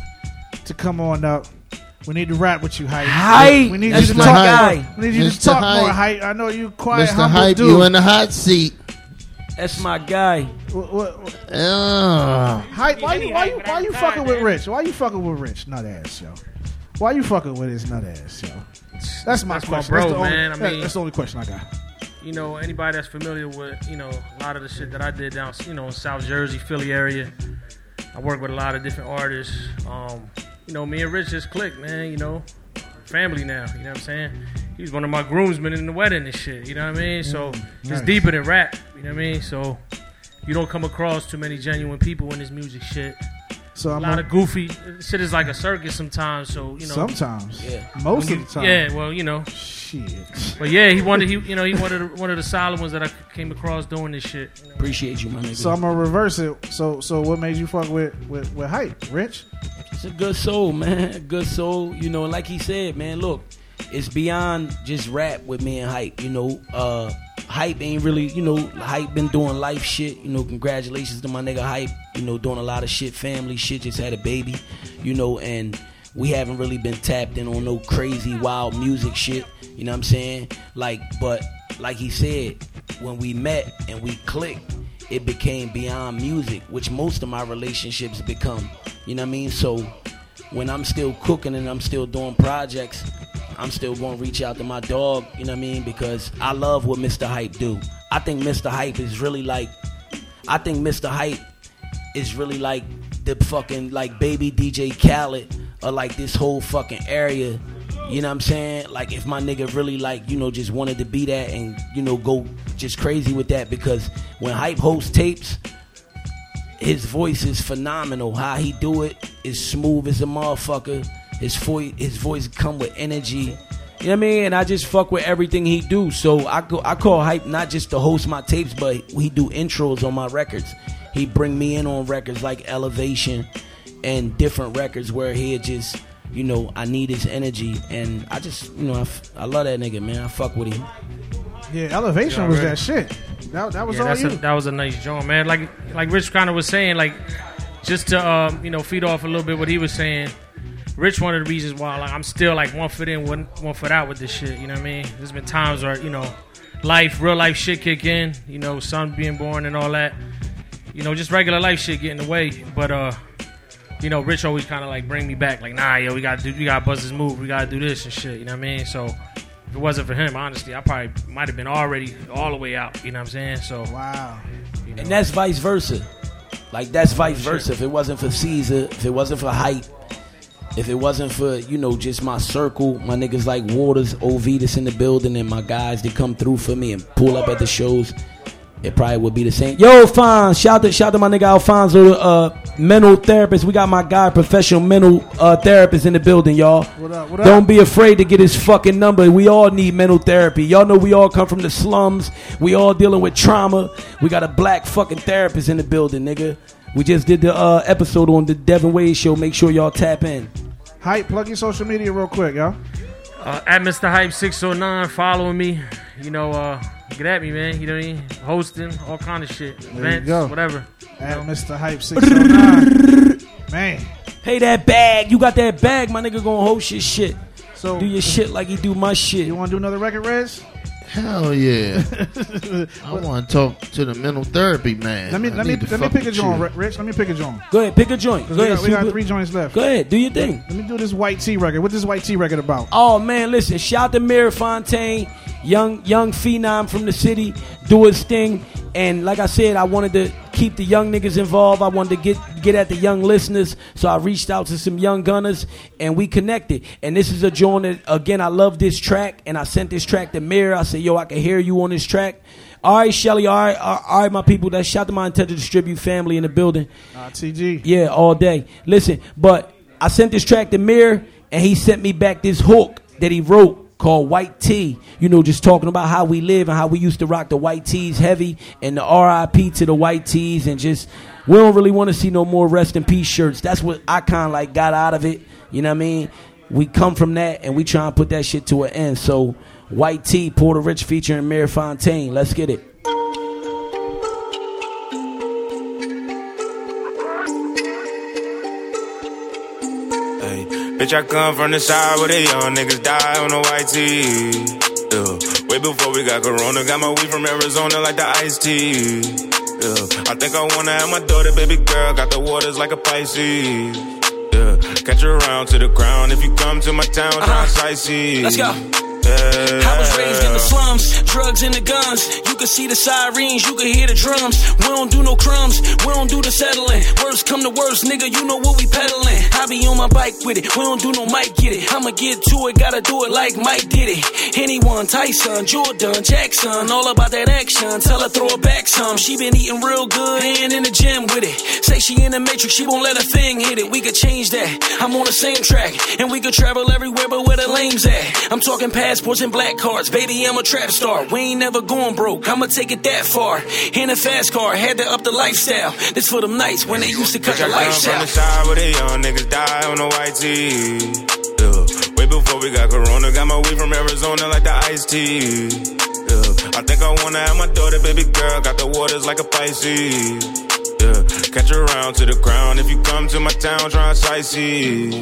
H: to come on up. We need to rap with you, Hype.
I: Hype!
H: We need
A: That's
H: you to
A: my
H: talk
A: guy.
H: more. We need you to talk
A: Hype.
H: more, Hype. I know you quiet,
A: Mr.
H: humble
A: Hype,
H: dude.
A: you in the hot seat.
I: That's my guy.
H: What- what- what-
A: Uh,
H: Hype, why you why you why you fucking with Rich? Why you fucking with Rich? Nut ass, yo. Why you fucking with his nut ass, yo? That's my
S: That's my
H: question.
S: bro,
H: that's the only,
S: man. I mean-
H: that's the only question I got.
S: you know, anybody that's familiar with, you know, a lot of the shit that I did down, you know, in South Jersey, Philly area. I work with a lot of different artists. Um, you know, me and Rich just clicked, man. You know, family now. You know what I'm saying? He's one of my groomsmen in the wedding and shit. You know what I mean? So
H: Mm,
S: it's
H: nice.
S: deeper than rap. You know what I mean? So you don't come across too many genuine people in this music shit.
H: So
S: a
H: I'm
S: lot
H: on-
S: of goofy shit is like a circus sometimes. So you know,
H: Sometimes.
S: yeah,
H: Most
S: When
H: of the time.
S: yeah. Well, you know,
H: shit.
S: But yeah, he wanted he you know he wanted one of the solid ones that I came across doing this shit.
I: Appreciate you, my nigga.
H: So I'm gonna reverse it. So so what made you fuck with with, with Hype, Rich?
I: It's a good soul, man. A good soul. You know, and like he said, man, look, it's beyond just rap with me and hype. You know, uh, hype ain't really, you know, hype been doing life shit. You know, congratulations to my nigga hype. You know, doing a lot of shit, family shit. Just had a baby. You know, and we haven't really been tapped in on no crazy wild music shit. You know what I'm saying? Like, but like he said, when we met and we clicked, it became beyond music, which most of my relationships become. You know what I mean? So when I'm still cooking and I'm still doing projects, I'm still to reach out to my dog. You know what I mean? Because I love what Mr. Hype do. I think Mr. Hype is really like, I think Mr. Hype is really like the fucking like baby DJ Khaled or like this whole fucking area. You know what I'm saying? Like if my nigga really like, you know, just wanted to be that and, you know, go just crazy with that because when Hype hosts tapes, his voice is phenomenal. How he do it is smooth as a motherfucker. His voice his voice come with energy. You know what I mean? And I just fuck with everything he do. So I go I call Hype not just to host my tapes, but he do intros on my records. He bring me in on records like Elevation and different records where he just you know, I need his energy, and I just, you know, I, f- I love that nigga, man. I fuck with him.
H: Yeah, Elevation was that shit. That, that was
S: yeah,
H: all
S: that's
H: you.
S: A, that was a nice joint, man. Like like Rich kind of was saying, like just to um, you know feed off a little bit what he was saying. Rich, one of the reasons why like I'm still like one foot in, one one foot out with this shit. You know what I mean? There's been times where you know life, real life shit kick in. You know, son being born and all that. You know, just regular life shit get in the way. But uh, you know, Rich always kind of like bring me back, like, nah, yo, we gotta do, we gotta buzz this move, we gotta do this and shit. You know what I mean? So if it wasn't for him, honestly, I probably might have been already all the way out. You know what I'm saying? So
H: wow.
I: And that's vice versa. Like that's vice versa. If it wasn't for Caesar, if it wasn't for hype, if it wasn't for you know just my circle, my niggas like Waters, OV that's in the building, and my guys that come through for me and pull up at the shows, it probably would be the same. Yo, Fonz, shout to shout to my nigga Alfonso, uh, mental therapist. We got my guy, professional mental uh, therapist in the building, y'all.
H: What up, what up?
I: Don't be afraid to get his fucking number. We all need mental therapy. Y'all know we all come from the slums. We all dealing with trauma. We got a black fucking therapist in the building, nigga. We just did the uh, episode on the Devin Wade show. Make sure y'all tap in.
H: Hype, plug your social media real quick, y'all.
S: Uh, at Mr. Hype 609, following me. You know, uh, get at me, man. You know what I mean? Hosting, all kind of shit,
H: There you
S: events,
H: go.
S: whatever.
H: At Mr. Hype 609. Man.
I: Hey, that bag. You got that bag, my nigga gonna host your shit.
H: So
I: do your shit like he do my shit.
H: You want to do another record, Reddz?
A: Hell yeah. I want to talk to the mental therapy man.
H: Let me
A: I
H: let me
A: to
H: let me
A: fuck
H: pick a
A: with
H: joint,
A: you.
H: Ri- Rich. Let me pick a joint.
I: Go ahead, pick a joint.
H: 'Cause
I: Go
H: we
I: ahead,
H: got, we got
I: Supa.
H: three joints left.
I: Go ahead, do your thing.
H: Let me do this White Tea record. What this White Tea record about?
I: Oh man, listen, shout to Mir Fontaine, young young phenom from the city, do his thing. And like I said, I wanted to keep the young niggas involved. I wanted to get get at the young listeners. So I reached out to some young gunners and we connected. And this is a joint that again I love this track and I sent this track to Mira. I said, yo, I can hear you on this track. All right, Shelly. All right, all right, my people. That shout to my to Distribute family in the building.
H: TG.
I: Yeah, all day. Listen, but I sent this track to Mir, and he sent me back this hook that he wrote called White Tee. You know, just talking about how we live and how we used to rock the white tees heavy, and the RIP to the white tees, and just we don't really want to see no more rest in peace shirts. That's what I kind of like got out of it. You know what I mean? We come from that, and we try and put that shit to an end. So, White Tee, Porta Rich featuring Mir Fontaine. Let's get it.
J: Bitch, I come from the side where the young niggas die on the white tee. Yeah. Way before we got Corona, got my weed from Arizona like the iced tea. Yeah. I think I wanna have my daughter, baby girl, got the waters like a Pisces. Yeah. Catch her around to the crown if you come to my town, uh-huh. try to.
G: Let's go. I was raised in the slums, drugs and the guns. You can see the sirens, you can hear the drums. We don't do no crumbs, we don't do the settling. Worst come to worst, nigga, you know what we peddling. I be on my bike with it, we don't do no mic get it. I'ma get to it, gotta do it like Mike did it. Anyone, Tyson, Jordan, Jackson, all about that action. Tell her throw it back some. She been eating real good and in the gym with it. Say she in the matrix, she won't let a thing hit it. We could change that. I'm on the same track, and we could travel everywhere, but where the lames at? I'm talking passports and black cards, baby. I'm a trap star. We ain't never going broke. I'ma take it that far. In a fast car, had to up the lifestyle. This for them nights when they used to cut the lights
J: from the
G: out.
J: side where the young niggas die on the white tee. Yeah. Way before we got Corona, got my weed from Arizona like the iced tea. Yeah. I think I wanna have my daughter, baby girl, got the waters like a Pisces. Yeah. Catch her around to the crown if you come to my town, try to sightsee.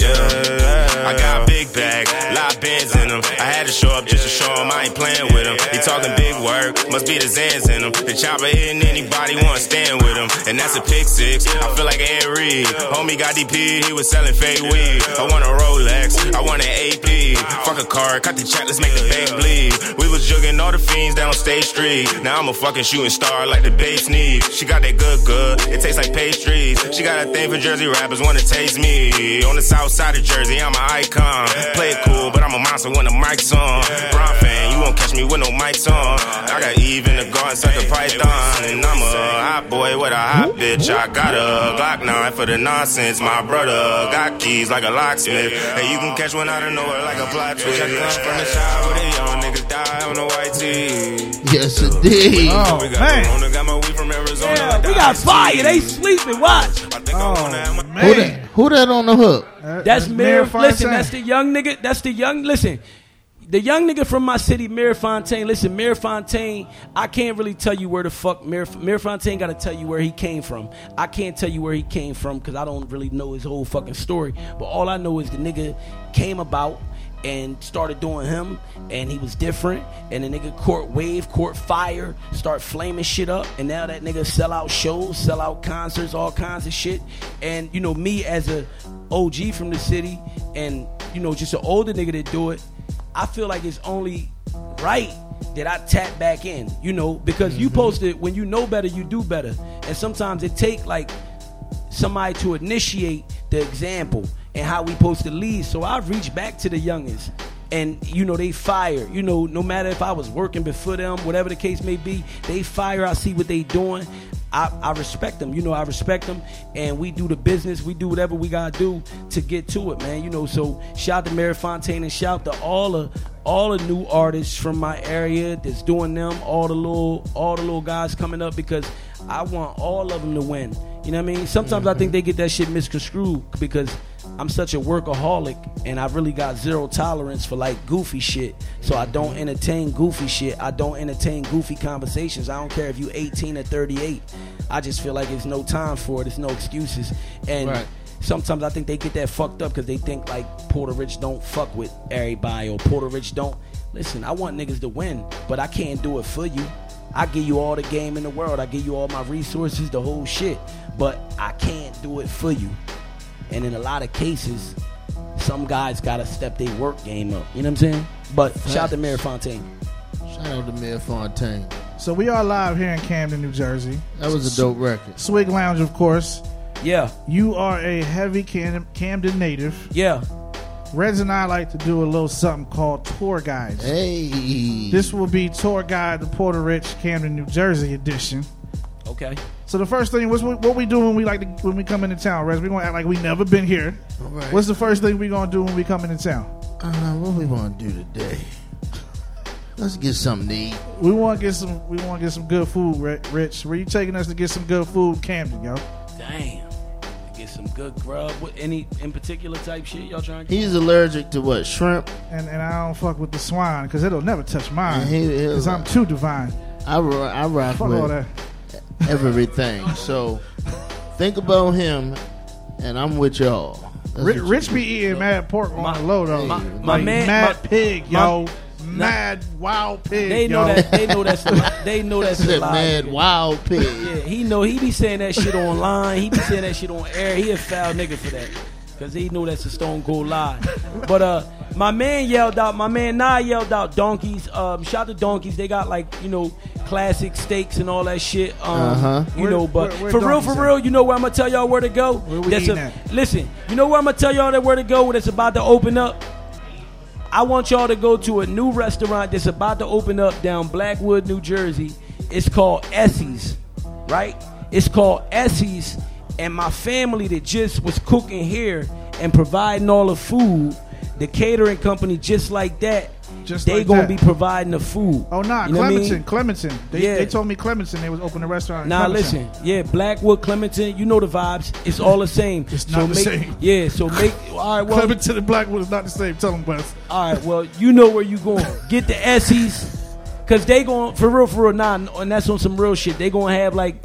J: Yeah.
K: I got a big bag, lot bands in them. I had to show up just to show him I ain't playing with him. He talking big work, must be the Zans in him. The chopper hitting anybody wanna stand with him. And that's a pick six, I feel like Ed Reed. Homie got DP, he was selling fake weed. I want a Rolex, I want an AP. Fuck a car, cut the check, let's make the bank bleed. We was jugging all the fiends down State Street. Now I'm a fucking shooting star like the bass need. She got that good, good, it tastes like pastries. She got a thing for Jersey rappers, wanna taste me. On the south side of Jersey, I'm an icon. Play it cool, but I'm a monster when the mic's on. Brown fan, you won't catch me with no mics on. I got Eve in the garden, suck a python. And I'm a hot boy with a hot bitch. I got a Glock 9 for the nonsense. My brother got keys like a locksmith. And you can catch one out of nowhere like a plot twist. From the where the young niggas die on the white tee.
A: Yes, indeed.
H: Oh,
K: we got oh,
H: man.
K: Corona, got my weed from Arizona.
I: Yeah, we got fire. They sleeping. Watch.
H: Oh,
A: Who that, who that on the hook?
I: Uh, that's Mir.
H: Fontaine.
I: Listen, that's the young nigga. That's the young. Listen, the young nigga from my city, Mir Fontaine. Listen, Mir Fontaine. I can't really tell you where the fuck Mir, Mir Fontaine got to tell you where he came from. I can't tell you where he came from because I don't really know his whole fucking story. But all I know is the nigga came about and started doing him and he was different. And the nigga court wave court fire start flaming shit up. And now that nigga sell out shows sell out concerts all kinds of shit. And you know me as a og from the city and you know just an older nigga that do it i feel like it's only right that I tap back in, you know, because you mm-hmm. posted when you know better, you do better. And sometimes it take like somebody to initiate the example and how we supposed to lead. So I've reached back to the youngest. And you know they fire. You know, no matter if I was working before them, whatever the case may be, they fire. I see what they doing. I, I respect them. You know, I respect them, and we do the business. We do whatever we gotta do to get to it, man. You know, so shout to Mir Fontaine and shout to all the all the new artists from my area that's doing them. All the little all the little guys coming up because I want all of them to win. You know what I mean? Sometimes I think mm-hmm. they get that shit misconstrued because I'm such a workaholic and I really got zero tolerance for like goofy shit. So I don't entertain goofy shit. I don't entertain goofy conversations. I don't care if you 18 or 38. I just feel like it's no time for it. It's no excuses. And
A: Right.
I: sometimes I think they get that fucked up because they think like Porta Rich don't fuck with everybody or Porta Rich don't. Listen, I want niggas to win, but I can't do it for you. I give you all the game in the world. I give you all my resources, the whole shit. But I can't do it for you. And in a lot of cases, some guys gotta step their work game up. You know what I'm saying? But shout out to Mir Fontaine.
A: Shout out to Mir Fontaine.
H: So we are live here in Camden, New Jersey.
A: That was a dope record.
H: Swig Lounge, of course.
I: Yeah.
H: You are a heavy Cam- Camden native.
I: Yeah.
H: Reddz and I like to do a little something called tour guides.
A: Hey.
H: This will be tour guide the Porta Rich Camden, New Jersey edition.
I: Okay.
H: So the first thing, what's what we do when we like to, when we come into town, Reddz? We gonna act like we never been here.
A: right.
H: What's the first thing we gonna do when we come into town?
A: Uh, what we want to do today? Let's get something to eat.
H: We want to get some. We want to get some good food, Rich. Where you taking us to get some good food, in Camden, yo?
I: Damn. Get some good grub. What, any in particular type shit y'all trying to get?
A: He's allergic to what? Shrimp.
H: And and I don't fuck with the swine because it'll never touch mine.
A: And he-
H: Because I'm too divine.
A: I, ro- I rock
H: Fuck
A: with
H: all that.
A: Everything. so think about him, and I'm with y'all.
H: Rich, Rich be eating mad pork on the low though.
I: my-
H: Like,
I: my man-
H: mad
I: my-
H: pig,
I: my-
H: yo. mad wild pig.
I: They know
H: yo.
I: that. They know that's. a li- They know that's a lie.
A: mad wild pig.
I: Yeah, he know he be saying that shit online. He be saying that shit on air. He a foul nigga for that. Cause he know that's a stone cold lie. But uh my man yelled out, my man Nah yelled out donkeys. Um shout to donkeys. They got like, you know, classic steaks and all that shit. Um
A: Uh-huh.
I: you
H: Where-
I: know, but
H: where- where
I: for real, for
H: at?
I: real, you know where I'm gonna tell y'all where to go?
H: Where we
I: That's
H: eating
I: a-
H: at?
I: listen, you know where I'm gonna tell y'all that where to go when it's about to open up? I want y'all to go to a new restaurant that's about to open up down Blackwood, New Jersey. It's called Essie's, right? It's called Essie's, and my family that just was cooking here and providing all the food, the catering company just like that,
H: Just
I: they
H: like
I: gonna
H: that.
I: be providing the food.
H: Oh nah,
I: You know what I mean?
H: Clementon, Clementon. They,
I: Yeah.
H: they told me Clementon they was opening a restaurant.
I: Now
H: Clementon.
I: listen, yeah, Blackwood, Clementon, you know the vibes. It's all the same.
H: It's not the same.
I: Yeah, so make all right. Well,
H: Clementon and Blackwood is not the same. Tell them, Wes.
I: all right, well, you know where you going. Get the Essies, cause they going for real, for real. Nah, and that's on some real shit. They gonna have like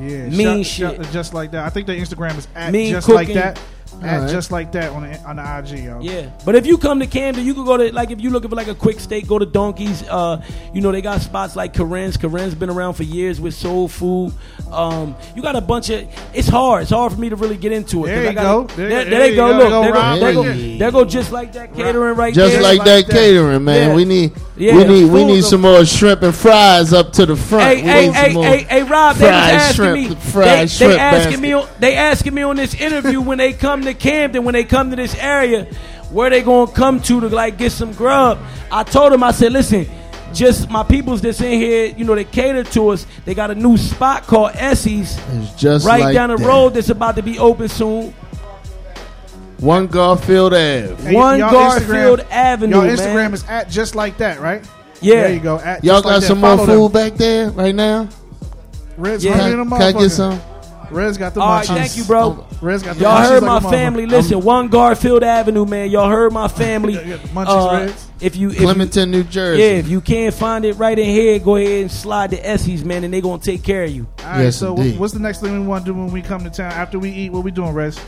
H: Yeah,
I: Mean
H: shout
I: shit.
H: just like that. I think their Instagram is at
I: Mean
H: just
I: cooking.
H: like that. At
I: Alright.
H: just like that on the on the IG, yo.
I: Yeah, but if you come to Camden, you can go to like if you looking for like a quick steak, go to Donkeys. Uh, you know they got spots like Karen's. Corinne's been around for years with soul food. Um, you got a bunch of. It's hard. It's hard for me to really get into it.
H: There you
I: gotta-
H: go. There-
I: There,
H: there
I: there they
H: you
I: go.
H: go.
I: Look,
H: Go
I: there go, there go, there go. Just like that catering right
A: Just
I: there.
A: Just like that catering, man.
I: Yeah.
A: We need
I: Yeah.
A: we need we need some more shrimp and fries up to the front.
I: Hey,
A: We
I: hey, hey, hey, hey, Rob, they was
A: fried
I: asking
A: shrimp,
I: me.
A: fried
I: they,
A: shrimp
I: they asking
A: basket.
I: me. On, they asking me on this interview when they come to Camden, when they come to this area, where they gonna come to to like get some grub. I told them, I said, listen. Just my peoples that's in here, you know, they cater to us. They got a new spot called Essie's,
A: It's just
I: right
A: like
I: down the
A: that.
I: road. That's about to be open soon.
A: One Garfield Ave.
H: Hey,
I: One Garfield
H: Instagram-
I: Avenue,
H: Y'all
I: man.
H: Instagram is at just like that, right?
I: Yeah.
H: There you go. At
A: Y'all
H: just like
A: got
H: that.
A: some more
H: Follow
A: food
H: them.
A: back there right now?
H: Red's
A: Yeah.
H: hungry than a
A: Can I get some?
H: Red's got the
I: All right,
H: munchies.
I: thank you, bro.
H: Red's got the
I: Y'all
H: munchies
I: heard
H: like
I: my
H: a
I: family.
H: motherfucker.
I: Listen, one Garfield Avenue, man. Y'all heard my family.
H: munchies,
I: Uh,
H: Reddz.
I: if you, if
A: Clementon, New
I: you,
A: Jersey.
I: yeah, if you can't find it right in here, go ahead and slide the Essie's, man, and they gonna take care of you.
H: All right,
A: Yes,
H: so
A: indeed.
H: what's the next thing we want to do when we come to town after we eat? What we doing, Reddz?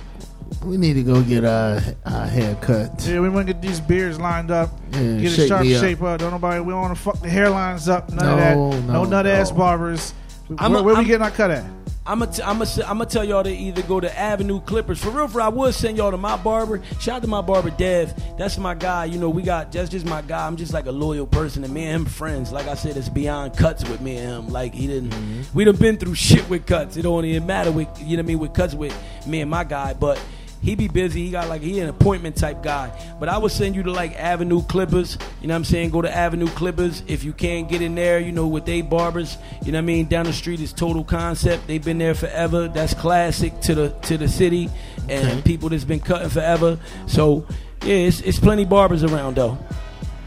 A: We need to go get our, our hair cut.
H: Yeah, we want to get these beards lined up,
A: Yeah,
H: get
A: shake
H: a sharp
A: me up.
H: shape up. Don't nobody. We don't want to fuck the hairlines up. None
A: No,
H: of that. No,
A: no,
H: nut ass
A: no.
H: barbers.
I: I'm
H: where
I: a-
H: where we
I: I'm-
H: getting our cut at?
I: I'm gonna I'm gonna I'm gonna tell y'all to either go to Avenue Clippers for real. For I would send y'all to my barber. Shout out to my barber Dev. That's my guy. You know we got that's just my guy. I'm just like a loyal person, and me and him friends. Like I said, it's beyond cuts with me and him. Like he didn't. Mm-hmm. We done been through shit with cuts. It don't even matter with you know what I mean with cuts with me and my guy, but. He be busy. He got like he an appointment type guy. But I would send you to like Avenue Clippers. You know what I'm saying? Go to Avenue Clippers if you can't get in there. You know with they barbers. You know what I mean? Down the street is Total Concept. They've been there forever. That's classic to the to the city and
A: Okay.
I: people that's been cutting forever. So yeah, it's, it's plenty barbers around though.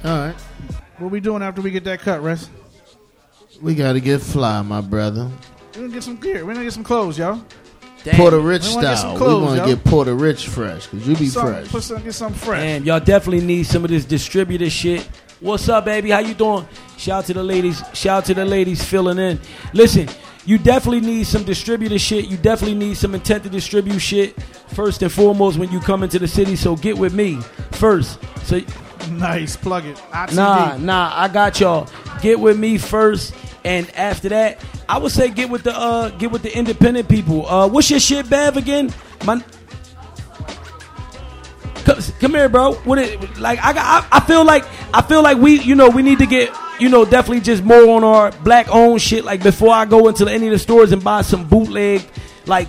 A: All right.
H: What we doing after we get that cut, Russ?
A: We got to get fly, my brother.
H: We gonna get some gear. We gonna get some clothes, y'all.
A: Porta Rich
H: We wanna get some
A: style.
H: clothes,
A: we want
H: yo.
A: to get Porta Rich fresh because you be
H: Some-
A: fresh.
H: Put some, get some fresh.
I: Man, y'all definitely need some of this distributor shit. What's up, baby? How you doing? Shout out to the ladies. Shout out to the ladies filling in. Listen, you definitely need some distributor shit. You definitely need some intent to distribute shit. First and foremost, when you come into the city, so get with me first. So
H: Nice, plug it. ITV.
I: Nah, nah, I got y'all. Get with me first, and after that, I would say get with the uh, get with the independent people. Uh, what's your shit, Bev? Again, my. Come, come here, bro. What it like? I got. I, I feel like. I feel like we. You know, we need to get. You know, definitely just more on our black owned shit. Like before I go into any of the stores and buy some bootleg, like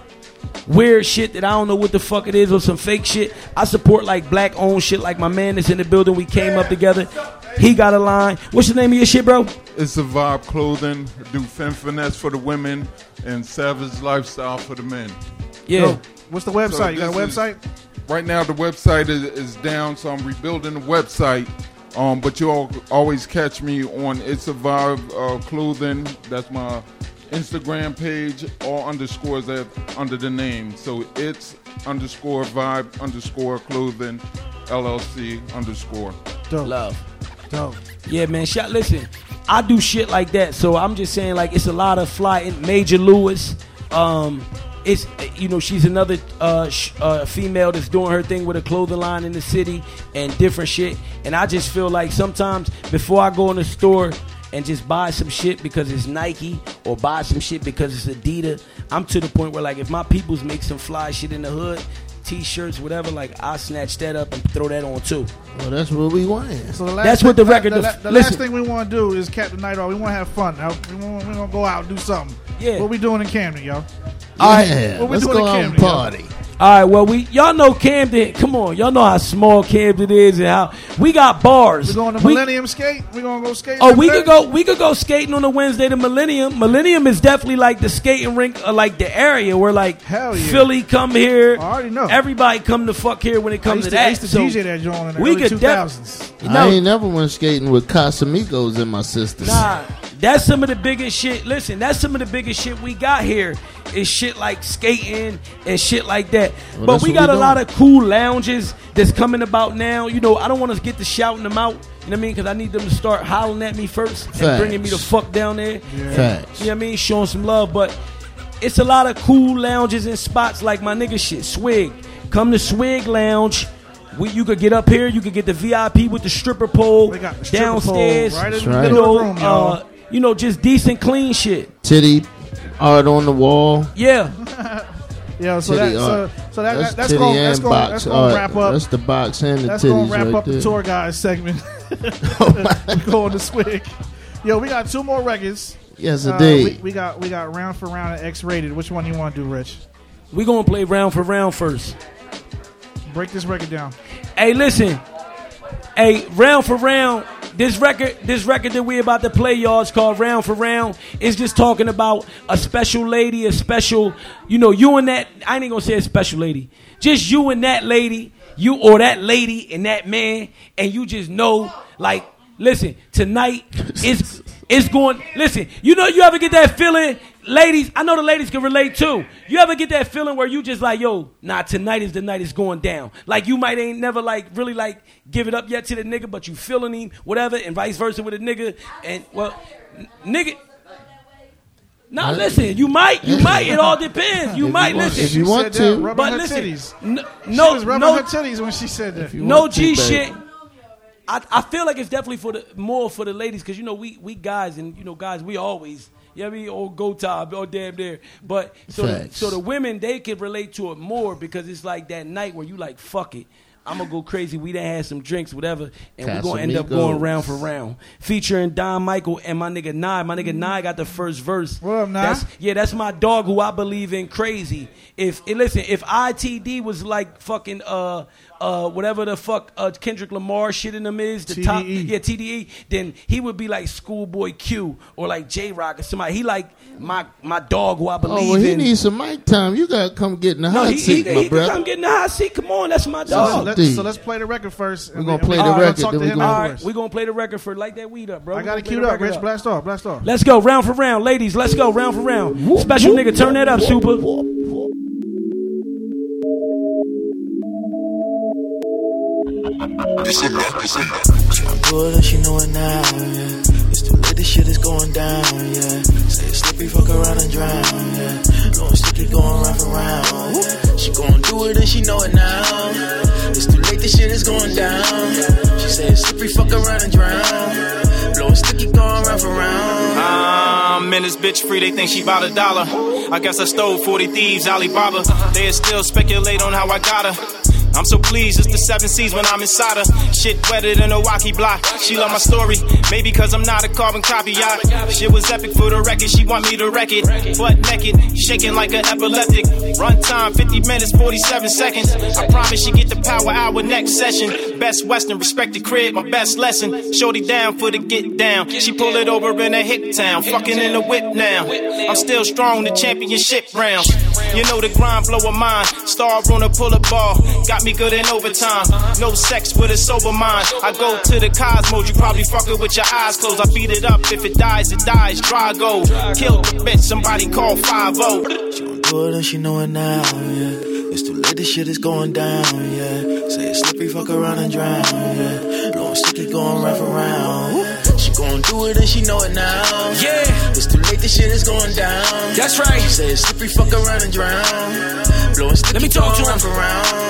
I: weird shit that I don't know what the fuck it is or some fake shit. I support like black owned shit. Like my man that's in the building. We came up together. He got a line. What's the name of your shit, bro?
T: It's a vibe clothing. Do femme finesse for the women and savage lifestyle for the men.
I: Yeah.
H: Yo, what's the website? You got a
T: this is-
H: website?
T: right now, the website is, is down, so I'm rebuilding the website. Um, but you all always catch me on It's a Vibe uh, Clothing. That's my Instagram page. All underscores that under the name. So it's underscore vibe underscore clothing LLC underscore.
H: Dope.
I: Love.
H: Dope.
I: Yeah, man. Shot. Listen, I do shit like that, so I'm just saying, like, it's a lot of fly. Major Lewis, um, it's you know she's another uh, sh- uh, female that's doing her thing with a clothing line in the city and different shit. And I just feel like sometimes before I go in the store and just buy some shit because it's Nike or buy some shit because it's Adidas, I'm to the point where like if my peoples make some fly shit in the hood. T-shirts, whatever. Like I snatch that up and throw that on too.
A: Well, that's what we want.
H: So the last
I: That's
H: thing,
I: what the record.
H: The,
I: def-
H: la- the last thing we want to do is cap the night off. We want to have fun. Now, We want gonna go out and do something.
I: Yeah.
H: What we doing in Camden, y'all?
I: All right.
A: Yeah,
H: What we
A: let's
H: doing
A: go
H: in
A: out and
H: Camden, yo?
A: Party.
I: All right, well, we y'all know Camden. Come on, y'all know how small Camden is and how we got bars.
H: We're going to
I: We-
H: Millennium Skate? We're gonna go skate?
I: Oh, we could go. We could go skating on a Wednesday to Millennium. Millennium is definitely like the skating rink, uh, like the area where like
H: Hell yeah.
I: Philly come here.
H: I already know.
I: Everybody come to fuck here when it
H: I
I: comes
H: used
I: to
H: to, I
I: that.
H: used to
I: So
H: DJ that joint in the
I: we
H: early
I: could
H: two
I: def-
H: thousands.
I: you
A: I ain't never went skating with Casamigos and my sisters.
I: Nah, that's some of the biggest shit. Listen, that's some of the biggest shit we got here. Is shit like skating and shit like that.
A: Well,
I: but we got
A: we
I: a lot of cool lounges that's coming about now. You know, I don't want to get to shouting them out. You know what I mean? Because I need them to start hollering at me first and bringing me the fuck down there.
A: Facts.
I: You know what I mean? Showing some love, but it's a lot of cool lounges and spots like my nigga shit, Swig. come to Swig Lounge. We, you could get up here. You could get the VIP with the stripper pole
H: got the stripper
I: downstairs.
H: pole right in
A: the That's
H: middle
I: you
H: of
I: know,
H: the room, y'all.
I: uh, you know, just decent, clean shit.
A: Titty art on the wall.
I: Yeah.
H: Yeah, so
A: Titty
H: that, so, so that,
A: That's
H: that's
A: titty
H: going
A: and
H: that's going
A: box
H: that's gonna wrap up.
A: That's the box and the
H: That's gonna wrap
A: right
H: up
A: there.
H: the tour guys segment. Going to Swig. Yo, we got two more records.
A: Yes,
H: Uh,
A: indeed.
H: we, we got we got round for round and X rated. Which one you want to do, Rich?
I: We gonna play round for round first.
H: Break this record down.
I: Hey, listen. Hey, round for round. This record, this record that we about to play, y'all, is called Round for Round. It's just talking about a special lady, a special, you know, you and that. I ain't gonna say a special lady. Just you and that lady, you or that lady and that man, and you just know, like, listen, tonight is it's going. Listen, you know, you ever get that feeling, ladies? I know the ladies can relate too. You ever get that feeling where you just like, yo, nah, tonight is the night it's going down. Like you might ain't never like really like give it up yet to the nigga, but you feeling him, whatever, and vice versa with a nigga. And well, n- nigga. Now listen, you might, you might. It all depends. You
A: If
I: might
A: you
I: listen.
A: if you
H: She
A: want
H: said
A: to.
H: rubbing
I: But
H: her
I: listen,
H: titties.
I: n-
H: she
I: no,
H: was rubbing
I: no,
H: her titties when she said that.
I: no G shit. I, I feel like it's definitely for the more for the ladies because you know we we guys and you know guys we always yeah we all go top or damn there but so the, so the women they can relate to it more because it's like that night where you like fuck it. I'm gonna go crazy. We done had some drinks whatever and we're gonna end up going round for round. Featuring Don Michael and my nigga Nye. My nigga Nye got the first verse.
H: What up, Nye?
I: That's, yeah that's my dog who I believe in crazy. If listen if ITD was like fucking uh uh whatever the fuck uh, Kendrick Lamar shit in them is the top yeah TDE then he would be like Schoolboy Q or like Jay Rock or somebody he like my my dog who I
A: Oh
I: believe
A: well, he
I: in
A: needs some mic time. You gotta come get in the
I: no
A: hot
I: he, he,
A: seat,
I: he,
A: my
I: he
A: brother.
I: come get in the hot seat come on that's my
H: So,
I: dog
H: let's, so let's play the record first.
A: We're gonna play
H: and
A: the
H: we- we'll
A: record,
H: Talk
A: then
H: to
A: we
H: him
A: gonna-
I: all right
H: afterwards.
I: we gonna play the record for light that weed up bro
H: I got
I: gonna
H: it
I: play
H: queued up,
I: record
H: Rich. Blast off, blast off.
I: Let's go round for round, ladies. Let's go round for round. Special nigga, turn that up, Supa.
R: Good and she know it now, yeah. It's too late, this shit is going down, yeah. Say it's slippery, fuck around and drown, yeah. Long sticky going round for round. She gon' do it and she know it now. It's too late, this shit is going down. She say it's slippery, fuck around and drown. Blowing sticky going round for round.
J: Ah, I'm in this bitch free, they think she bought a dollar. I guess I stole 40 thieves, Alibaba. They still speculate on how I got her. I'm so pleased, it's the seven seas when I'm inside her. Shit wetter than a walkie block. She love my story, maybe cause I'm not a carbon copy. I, shit was epic for the record, she want me to wreck it. Butt naked, shaking like an epileptic. Run time 50 minutes, 47 seconds. I promise she get the power hour next session. Best Western, respect the crib, my best lesson. Shorty down for the get down. She pull it over in a hick town, fucking in the whip now. I'm still strong, the championship rounds. You know the grind blow a mind. Star on a pull up ball, got me good in overtime. No sex with a sober mind. I go to the cosmos, you probably fucking with your eyes closed. I beat it up, if it dies, it dies. Dry gold, kill the bitch, somebody call 5
R: Do it and she know it now, yeah. It's too late, this shit is going down, yeah. Say it's slippery, fuck around and drown, yeah. Blowing sticky, going round for round. She gon' do it and she know it now.
G: Yeah.
R: It's this shit is going down.
G: That's right.
R: Say it's slippery, fuck around and drown. Blowing sticky,
G: Let me talk to him.
R: round for round.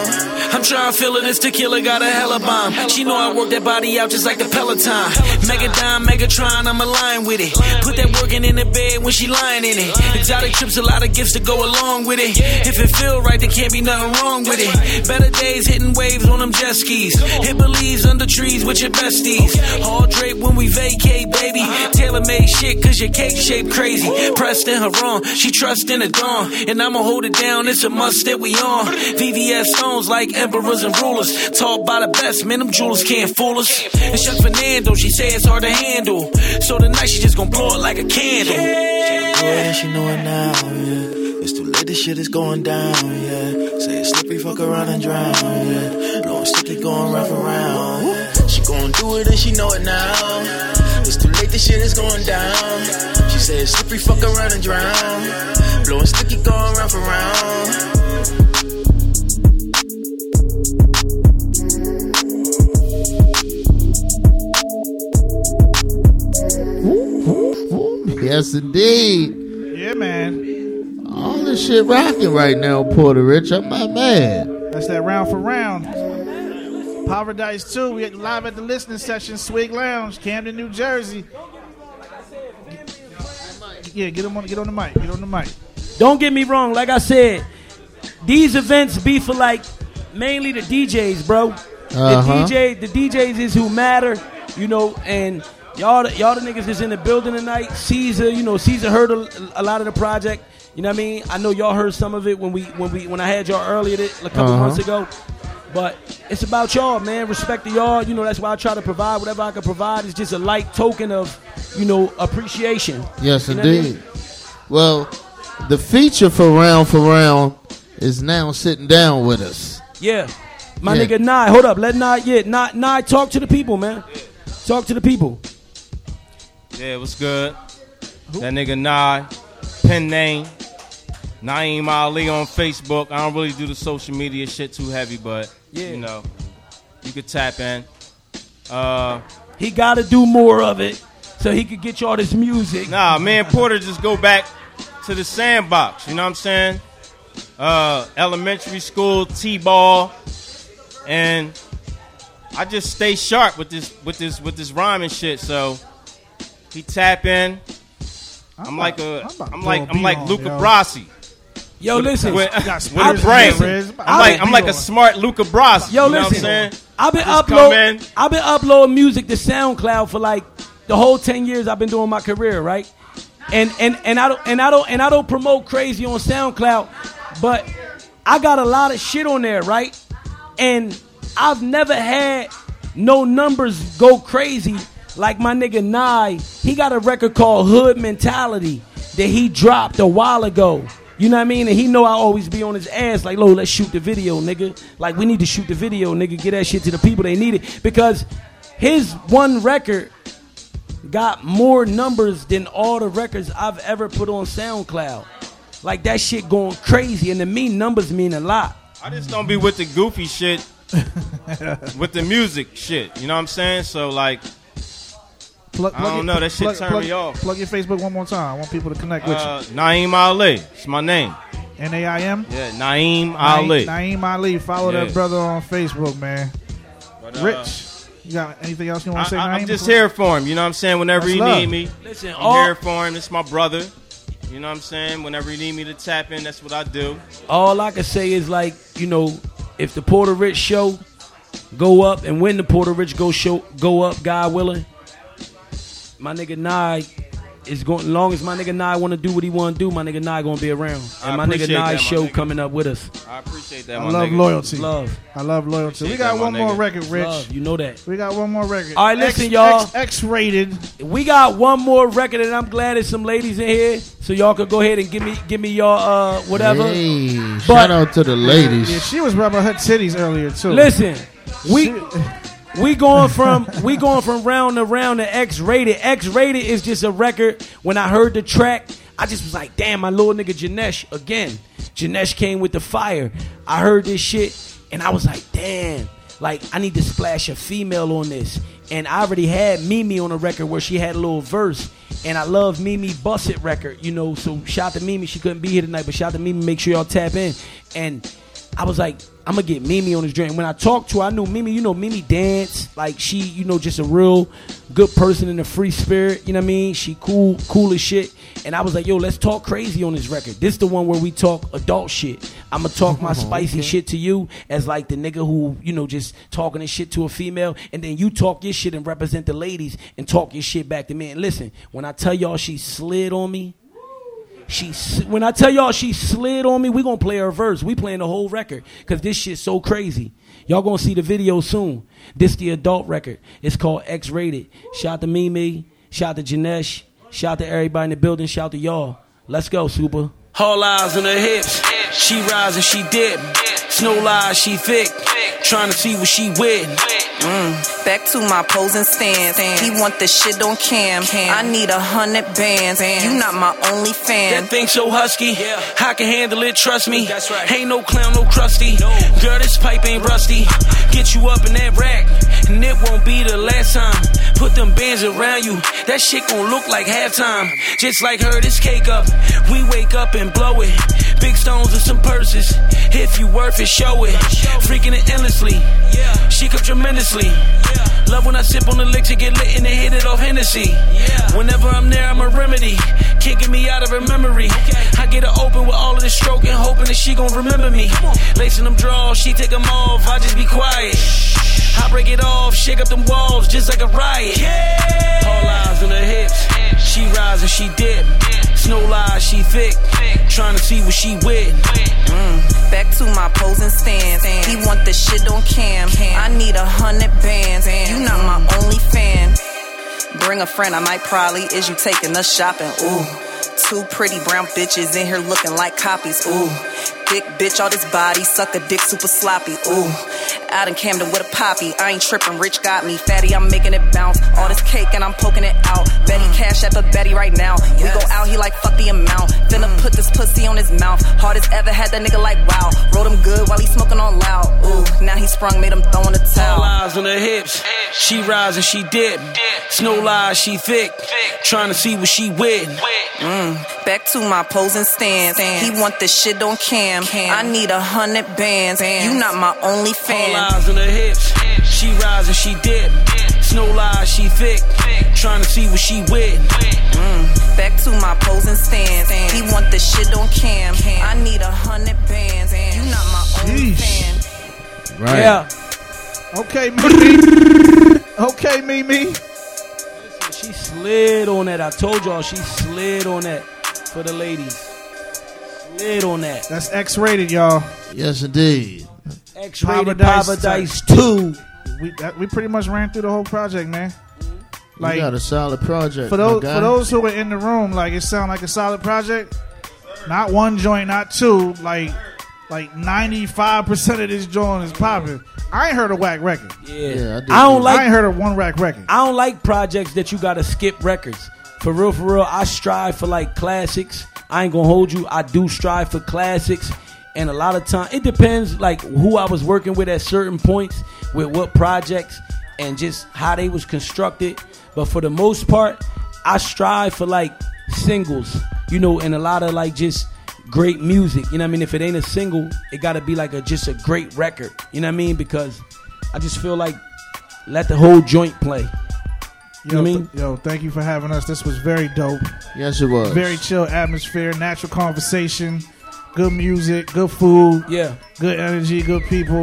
G: I'm trying to feel it, this tequila got a hella bomb. She know I work that body out just like the Peloton. Mega dime, Megatron, I'm aligned with it. Put that working in the bed when she lying in it. Exotic trips, a lot of gifts to go along with it. If it feel right, there can't be nothing wrong with it. Better days hitting waves on them jet skis. Hit Belize under trees with your besties. All drape when we vacate, baby. Tailor made shit, cause your cake shape crazy. Pressed in her wrong, she trust in the dawn. And I'ma hold it down, it's a must that we on. VVS stones like emperors and rulers. Taught by the best, man, them jewelers can't fool us. And Chef Fernando, she say it's hard to handle. So tonight she just gon' blow it like a candle.
R: It and she know it now, yeah. It's too late, this shit is going down, yeah. Say it's slippery, fuck around and drown, yeah. Blowing sticky, going round for round. She gon' do it and she know it now. It's too late, this shit is going down. She say it's slippery, fuck around and drown. Blowing sticky, going round for round.
A: Yes, indeed.
H: Yeah, man.
A: All this shit rocking right now, Porta Rich. I'm not mad.
H: That's that round for round. Poverdise 2, we live at the listening session, Swig Lounge, Camden, New Jersey. Yeah, get him on get on the mic. Get on the mic.
I: Don't get me wrong. Like I said, these events be for like mainly the DJs, bro.
A: Uh-huh.
I: The DJ, the DJs is who matter, you know. And y'all, the- y'all the niggas is in the building tonight. Caesar, you know, Caesar heard a, a lot of the project. You know what I mean? I know y'all heard some of it when we when we when I had y'all earlier a couple
A: Uh-huh.
I: months ago. But it's about y'all, man. Respect to y'all. You know, that's why I try to provide whatever I can provide. It's just a light token of, you know, appreciation.
A: Yes,
I: You know what I mean?
A: indeed. Well, the feature for round for round is now sitting down with us.
I: Yeah. My
A: Yeah.
I: nigga Nye, hold up. Let Nye, yeah, Nye, Nye, talk to the people, man. Talk to the people.
B: Yeah, what's good? That nigga Nye, pen name, Naeem Ali on Facebook. I don't really do the social media shit too heavy, but
I: Yeah.
B: you know, you could tap in. Uh,
I: he got to do more of it so he could get y'all this music.
B: Nah, man, Porta just go back to the sandbox. You know what I'm saying? Uh, elementary school, t-ball, and I just stay sharp with this, with this, with this rhyming shit. So he tap in. I'm, like a,
H: I'm about to
B: I'm like,
H: a
B: I'm like Luca
H: yo.
B: Brasi.
I: Yo,
B: with,
I: listen.
B: with,
I: Got
B: with a brain.
I: in.
B: I'm like, I'm like a smart Luca Brasi.
I: Yo,
B: you know
I: listen.
B: what I'm saying?
I: I've been
B: Just come in.
I: upload. I've been uploading music to SoundCloud for like the whole ten years I've been doing my career, right? And and and I don't and I don't and I don't promote crazy on SoundCloud, but I got a lot of shit on there, right? And I've never had no numbers go crazy like my nigga Nye. He got a record called Hood Mentality that he dropped a while ago. You know what I mean? And he know I always be on his ass like, "Lo, let's shoot the video, nigga. Like we need to shoot the video, nigga. Get that shit to the people they need it because his one record got more numbers than all the records I've ever put on SoundCloud. Like that shit going crazy, and to me, numbers mean a lot.
B: I just don't be with the goofy shit, with the music shit. You know what I'm saying? So like,
H: Plug,
B: I don't
H: your-
B: know. That shit
H: plug-
B: turned
H: plug-
B: me off.
H: Plug your Facebook one more time. I want people to connect with
B: Uh, Naeem Ali. It's my name.
H: N A I M.
B: Yeah, Naeem Ali.
H: Naeem Ali. Follow
B: Yeah.
H: that brother on Facebook, man.
B: But, uh,
H: Rich, you got anything else you want to say?
B: I, am
H: Naeem,
B: just
H: before-
B: here for him. You know what I'm saying? Whenever
H: That's
B: he
H: love.
B: need me,
I: Listen,
B: I'm
I: all-
B: here for him. It's my brother. You know what I'm saying? Whenever he need me to tap in, that's what I do.
I: All I can say is like, you know, if the Porta Rich show go up and when the Porta Rich go show go up, God willing, my nigga Nye is going. Long as my nigga Nye want to do what he want to do, my nigga Nye gonna be around,
B: I
I: and my nigga
B: appreciate that, my
I: show
B: nigga.
I: coming up with us.
B: I appreciate that.
H: I
B: my
H: love
B: nigga.
H: loyalty.
I: Love.
H: I love loyalty. We got
B: that, my
H: one more
B: nigga.
H: record, Rich.
I: Love, you know that.
H: We got one more record.
I: All right, listen,
H: X,
I: y'all.
H: X, X-rated.
I: We got one more record, and I'm glad there's some ladies in here, so y'all could go ahead and give me give me y'all uh whatever.
A: Hey,
I: But-
A: shout out to the ladies.
H: Yeah, she was rubbing her titties earlier too.
I: Listen, we we going from we going from round to round to X rated. X rated is just a record. When I heard the track, I just was like, damn, my little nigga Janesh again. Janesh came with the fire. I heard this shit, and I was like, damn. Like I need to splash a female on this, and I already had Mimi on a record where she had a little verse, and I love Mimi Busset record, you know. So shout to Mimi, she couldn't be here tonight, but shout to Mimi. Make sure y'all tap in, and I was like, I'm gonna get Mimi on this joint. When I talked to her, I knew Mimi, you know, Mimi dance. Like she, you know, just a real good person in a free spirit. You know what I mean? She cool, cool as shit. And I was like, yo, let's talk crazy on this record. This the one where we talk adult shit. I'm gonna talk my oh, spicy shit to you as like the nigga who, you know, just talking this shit to a female, and then you talk your shit and represent the ladies and talk your shit back to me. And listen, when I tell y'all she slid on me, she when I tell y'all she slid on me, we gonna play her verse. We playing the whole record because this shit's so crazy. Y'all gonna see the video soon. This the adult record. It's called X Rated. Shout to Mimi. Shout to Janesh. Shout to everybody in the building. Shout to y'all. Let's go, Supa. All eyes on her hips. She rise and she dip. Snow lies, she thick. Trying to see what she with.
N: Mm, back to my posing stance. He want the shit on cam. I need a hundred bands. You not my only fan.
I: That thing so husky, I can handle it, trust me. That's right. Ain't no clown, no crusty. Girl, this pipe ain't rusty. Get you up in that rack, and it won't be the last time. Put them bands around you, that shit gon' look like halftime. Just like her, this cake up. We wake up and blow it.
G: Big stones and some purses. If you worth it, show it. Freaking it endlessly. She cook tremendously. Love when I sip on the elixir, get lit and hit it off Hennessy. Whenever I'm there, I'm a remedy. Kicking me out of her memory. I get her open with all of this stroking, hoping that she gon' remember me. Lacing them draws, she take them off, I just be quiet. I break it off, shake up them walls just like a riot. All eyes on her hips. She rise and she dip. Snow lies, she thick. Trying to see what she with.
N: Mm. Back to my posing stance. He want the shit on cam. I need a hundred bands. You not my only fan. Bring a friend, I might probably. Is you taking us shopping? Ooh. Two pretty brown bitches in here looking like copies. Ooh. Thick bitch, all this body, suck a dick super sloppy. Ooh. Out in Camden with a poppy. I ain't tripping, rich got me. Fatty, I'm making it bounce. All this cake and I'm poking it out. Betty cash at the Betty right now. We go out, he like fuck the amount. Finna put this pussy on his mouth. Hardest ever had that nigga like wow. Wrote him good while he smoking on loud. Ooh, now he sprung, made him throw in the
G: All
N: towel.
G: eyes on her hips. She rise and she dip. Snow lies, she thick. Trying to see what she with.
N: Mm. Back to my posing stance. He want the shit on cam. I need a hundred bands. And you not my only
G: All
N: fan.
G: eyes on her hips. She rise and she dip. Snow lies, she thick. Trying to see what she with.
N: Mm. Back to my posing stance. He want the shit on cam. I need a hundred bands. And you not my only fan.
A: Right.
H: Yeah. Okay, Mimi. okay, Mimi.
I: She slid on that. I told y'all she slid on that for the ladies. Slid on that.
H: That's X-rated, y'all.
A: Yes, indeed.
I: X-rated Poverdise 2.
H: We that, we pretty much ran through the whole project, man.
A: Like, you got a solid project.
H: for those for those who were in the room, like it sounded like a solid project. Not one joint, not two. Like like ninety five percent of this joint is popping. I ain't heard a whack record.
I: Yeah, I, don't like.
H: I ain't heard a one rack record.
I: I don't like projects that you gotta skip records. For real, for real, I strive for like classics. I ain't gonna hold you. I do strive for classics, and a lot of time it depends like who I was working with at certain points with what projects and just how they was constructed. But for the most part, I strive for like singles, you know, and a lot of like just great music. You know what I mean? If it ain't a single, it gotta be like a just a great record. You know what I mean? Because I just feel like let the whole joint play. You know
H: Yo,
I: what I mean?
H: th- yo, thank you for having us. This was very dope.
A: Yes, it was.
H: Very chill atmosphere, natural conversation, good music, good food.
I: Yeah.
H: Good energy, good people.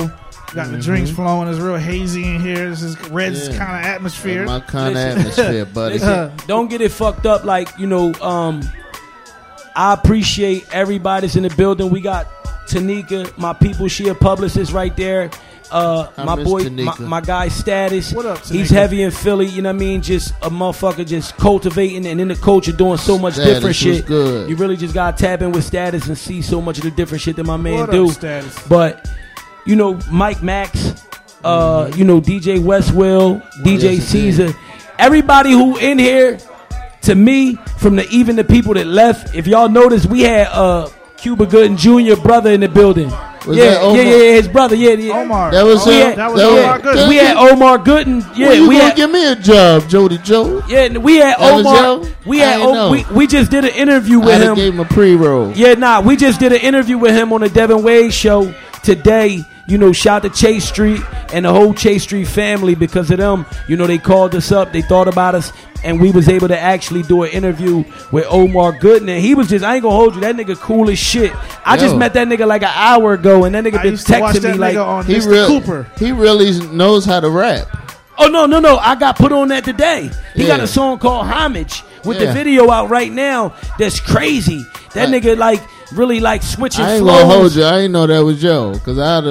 H: Got the
A: Mhm.
H: drinks flowing. It's real hazy in here. This is Red's
I: Yeah.
H: kind of atmosphere.
A: My kind of atmosphere, buddy.
I: Listen, don't get it fucked up. Like you know, um, I appreciate everybody's in the building. We got Tanika, my people. She a publicist right there. Uh,
A: I
I: my boy, my, my guy, status.
H: What up,
I: He's heavy in Philly. You know what I mean? Just a motherfucker, just cultivating and in the culture doing so much
A: Status
I: different shit.
A: good.
I: You really just gotta tap in with status and see so much of the different shit that my man
H: What up,
I: do.
H: Status?
I: But you know, Mike Max, uh, you know, DJ West Will, DJ
A: Yes.
I: Caesar, everybody who in here, to me, from the even the people that left, if y'all notice, we had uh Cuba Gooding Jr. brother in the building.
A: Was
I: yeah,
A: that Omar?
I: yeah, yeah, his brother, yeah, yeah.
H: Omar.
A: That was oh,
I: we
A: him?
I: had,
A: That was
I: yeah,
A: Omar Gooding?
I: We had Omar Gooding. Yeah,
A: When you
I: we
A: gonna
I: had.
A: give me a job, Jody Joe?
I: Yeah, we had
A: That
I: Omar. We had
A: ain't
I: O- we, we just did an interview with
A: done
I: him.
A: gave him a pre-roll.
I: Yeah, nah, we just did an interview with him on the Devin Wade show today. You know, shout to Chase Street and the whole Chase Street family because of them. You know, they called us up, they thought about us, and we was able to actually do an interview with Omar Gooding. And he was just, I ain't gonna hold you, that nigga cool as shit. I just met that nigga like an hour ago, and that nigga
H: I
I: been
H: used to watch
I: texting me like,
H: nigga on
A: He
H: Mr.
A: real-
H: Cooper.
A: He really knows how to rap.
I: Oh no, no, no! I got put on that today. He got a song called "Homage" with the video out right now. That's crazy. That
A: Right.
I: nigga like really like switching
A: I ain't
I: flows.
A: gonna hold you. I ain't know that was Joe because I had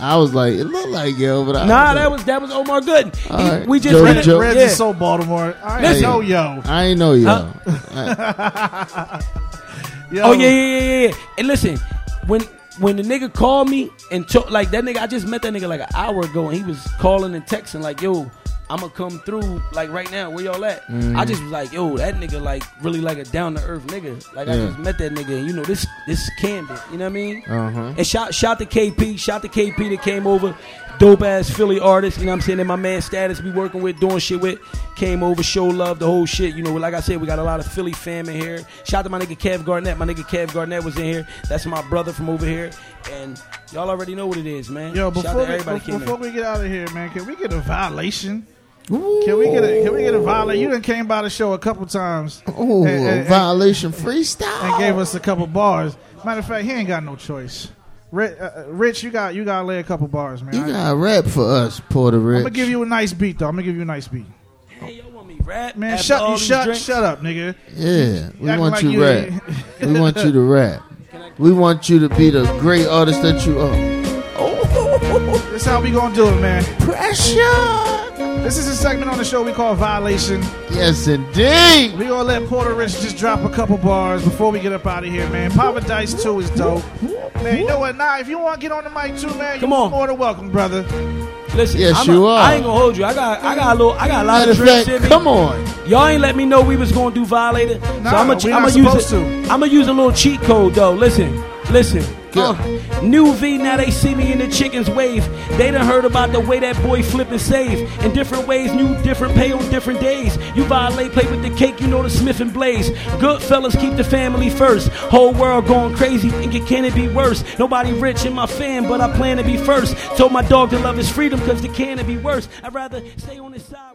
A: I was like, it looked like Yo, but I
I: Nah, that was that was Omar Gooding. He-
A: All right.
I: We just
A: Joe
I: read it-
A: Joe.
H: Red's
I: yeah.
H: is so Baltimore. I
I: Listen.
H: ain't know yo.
A: I ain't know Yo.
H: Yo.
I: Oh yeah, yeah, yeah, yeah, yeah. And listen, when when the nigga called me and took like that nigga, I just met that nigga like an hour ago, and he was calling and texting like, "Yo, I'ma come through like right now. Where y'all at?
A: Mhm.
I: I just was like, yo, that nigga like really like a down to earth nigga. Like I just met that nigga, and you know this this Camden. You know what I mean?
A: Uh-huh.
I: And shout shout to KP, shout to KP that came over, dope ass Philly artist. You know what I'm saying? And my man Status be working with, doing shit with, came over, show love, the whole shit. You know, like I said, we got a lot of Philly fam in here. Shout out to my nigga Kev Garnett. My nigga Kev Garnett was in here. That's my brother from over here, and y'all already know what it is, man.
H: Yo,
I: Shout out
H: before
I: to
H: we,
I: everybody
H: before, we get out of here, man, can we get a violation? Can we get a Can we get a violation? You done came by the show a couple times.
A: Ooh,
H: and, and-
A: violation freestyle.
H: and gave us a couple bars. Matter of fact, he ain't got no choice. Rich, uh, Rich you got you got to lay a couple bars, man.
A: You
H: I-
A: got rap for us, Porta
H: I'm gonna give you a nice beat though. I'm gonna give you a nice beat.
I: Hey, y'all want me rap,
H: Man,
I: after
H: shut
I: all
H: you shut
I: drinks?
H: shut up, nigga.
A: Yeah, we want
H: like
A: you
H: you-
A: rap. we want you to rap. We want you to be the great artist that you are.
H: Oh, that's how we gonna do it, man.
A: Pressure.
H: This is a segment on the show we call Violation.
A: Yes, indeed.
H: We gonna let Porta Rich just drop a couple bars before we get up out of here, man. Poverdise 2 is dope. Man, you know what? Nah, if you want to get on the mic too, man,
I: Come
H: you're
I: on.
H: more than welcome, brother.
I: Listen,
A: Yes,
I: I'm a-
A: you are.
I: I ain't gonna hold you. I got, I got a little, I got a lot
A: Matter
I: of
A: of fact,
I: in me.
A: come on.
I: Y'all ain't let me know we was gonna do violator.
H: Nah,
I: so I'm
H: we
I: gonna, I'm gonna use
H: supposed
I: it. I'm gonna use a little cheat code though. Listen, listen. Uh, new V, now they see me in the chickens wave. They done heard about the way that boy flip and save. In different ways, new different pay on different days. You violate, play with the cake, you know the Smith and Blaze. Good fellas keep the family first. Whole world going crazy, thinking can it be worse? Nobody rich in my fam, but I plan to be first. Told my dog to love his freedom, cause the can it be worse. I'd rather stay on his side.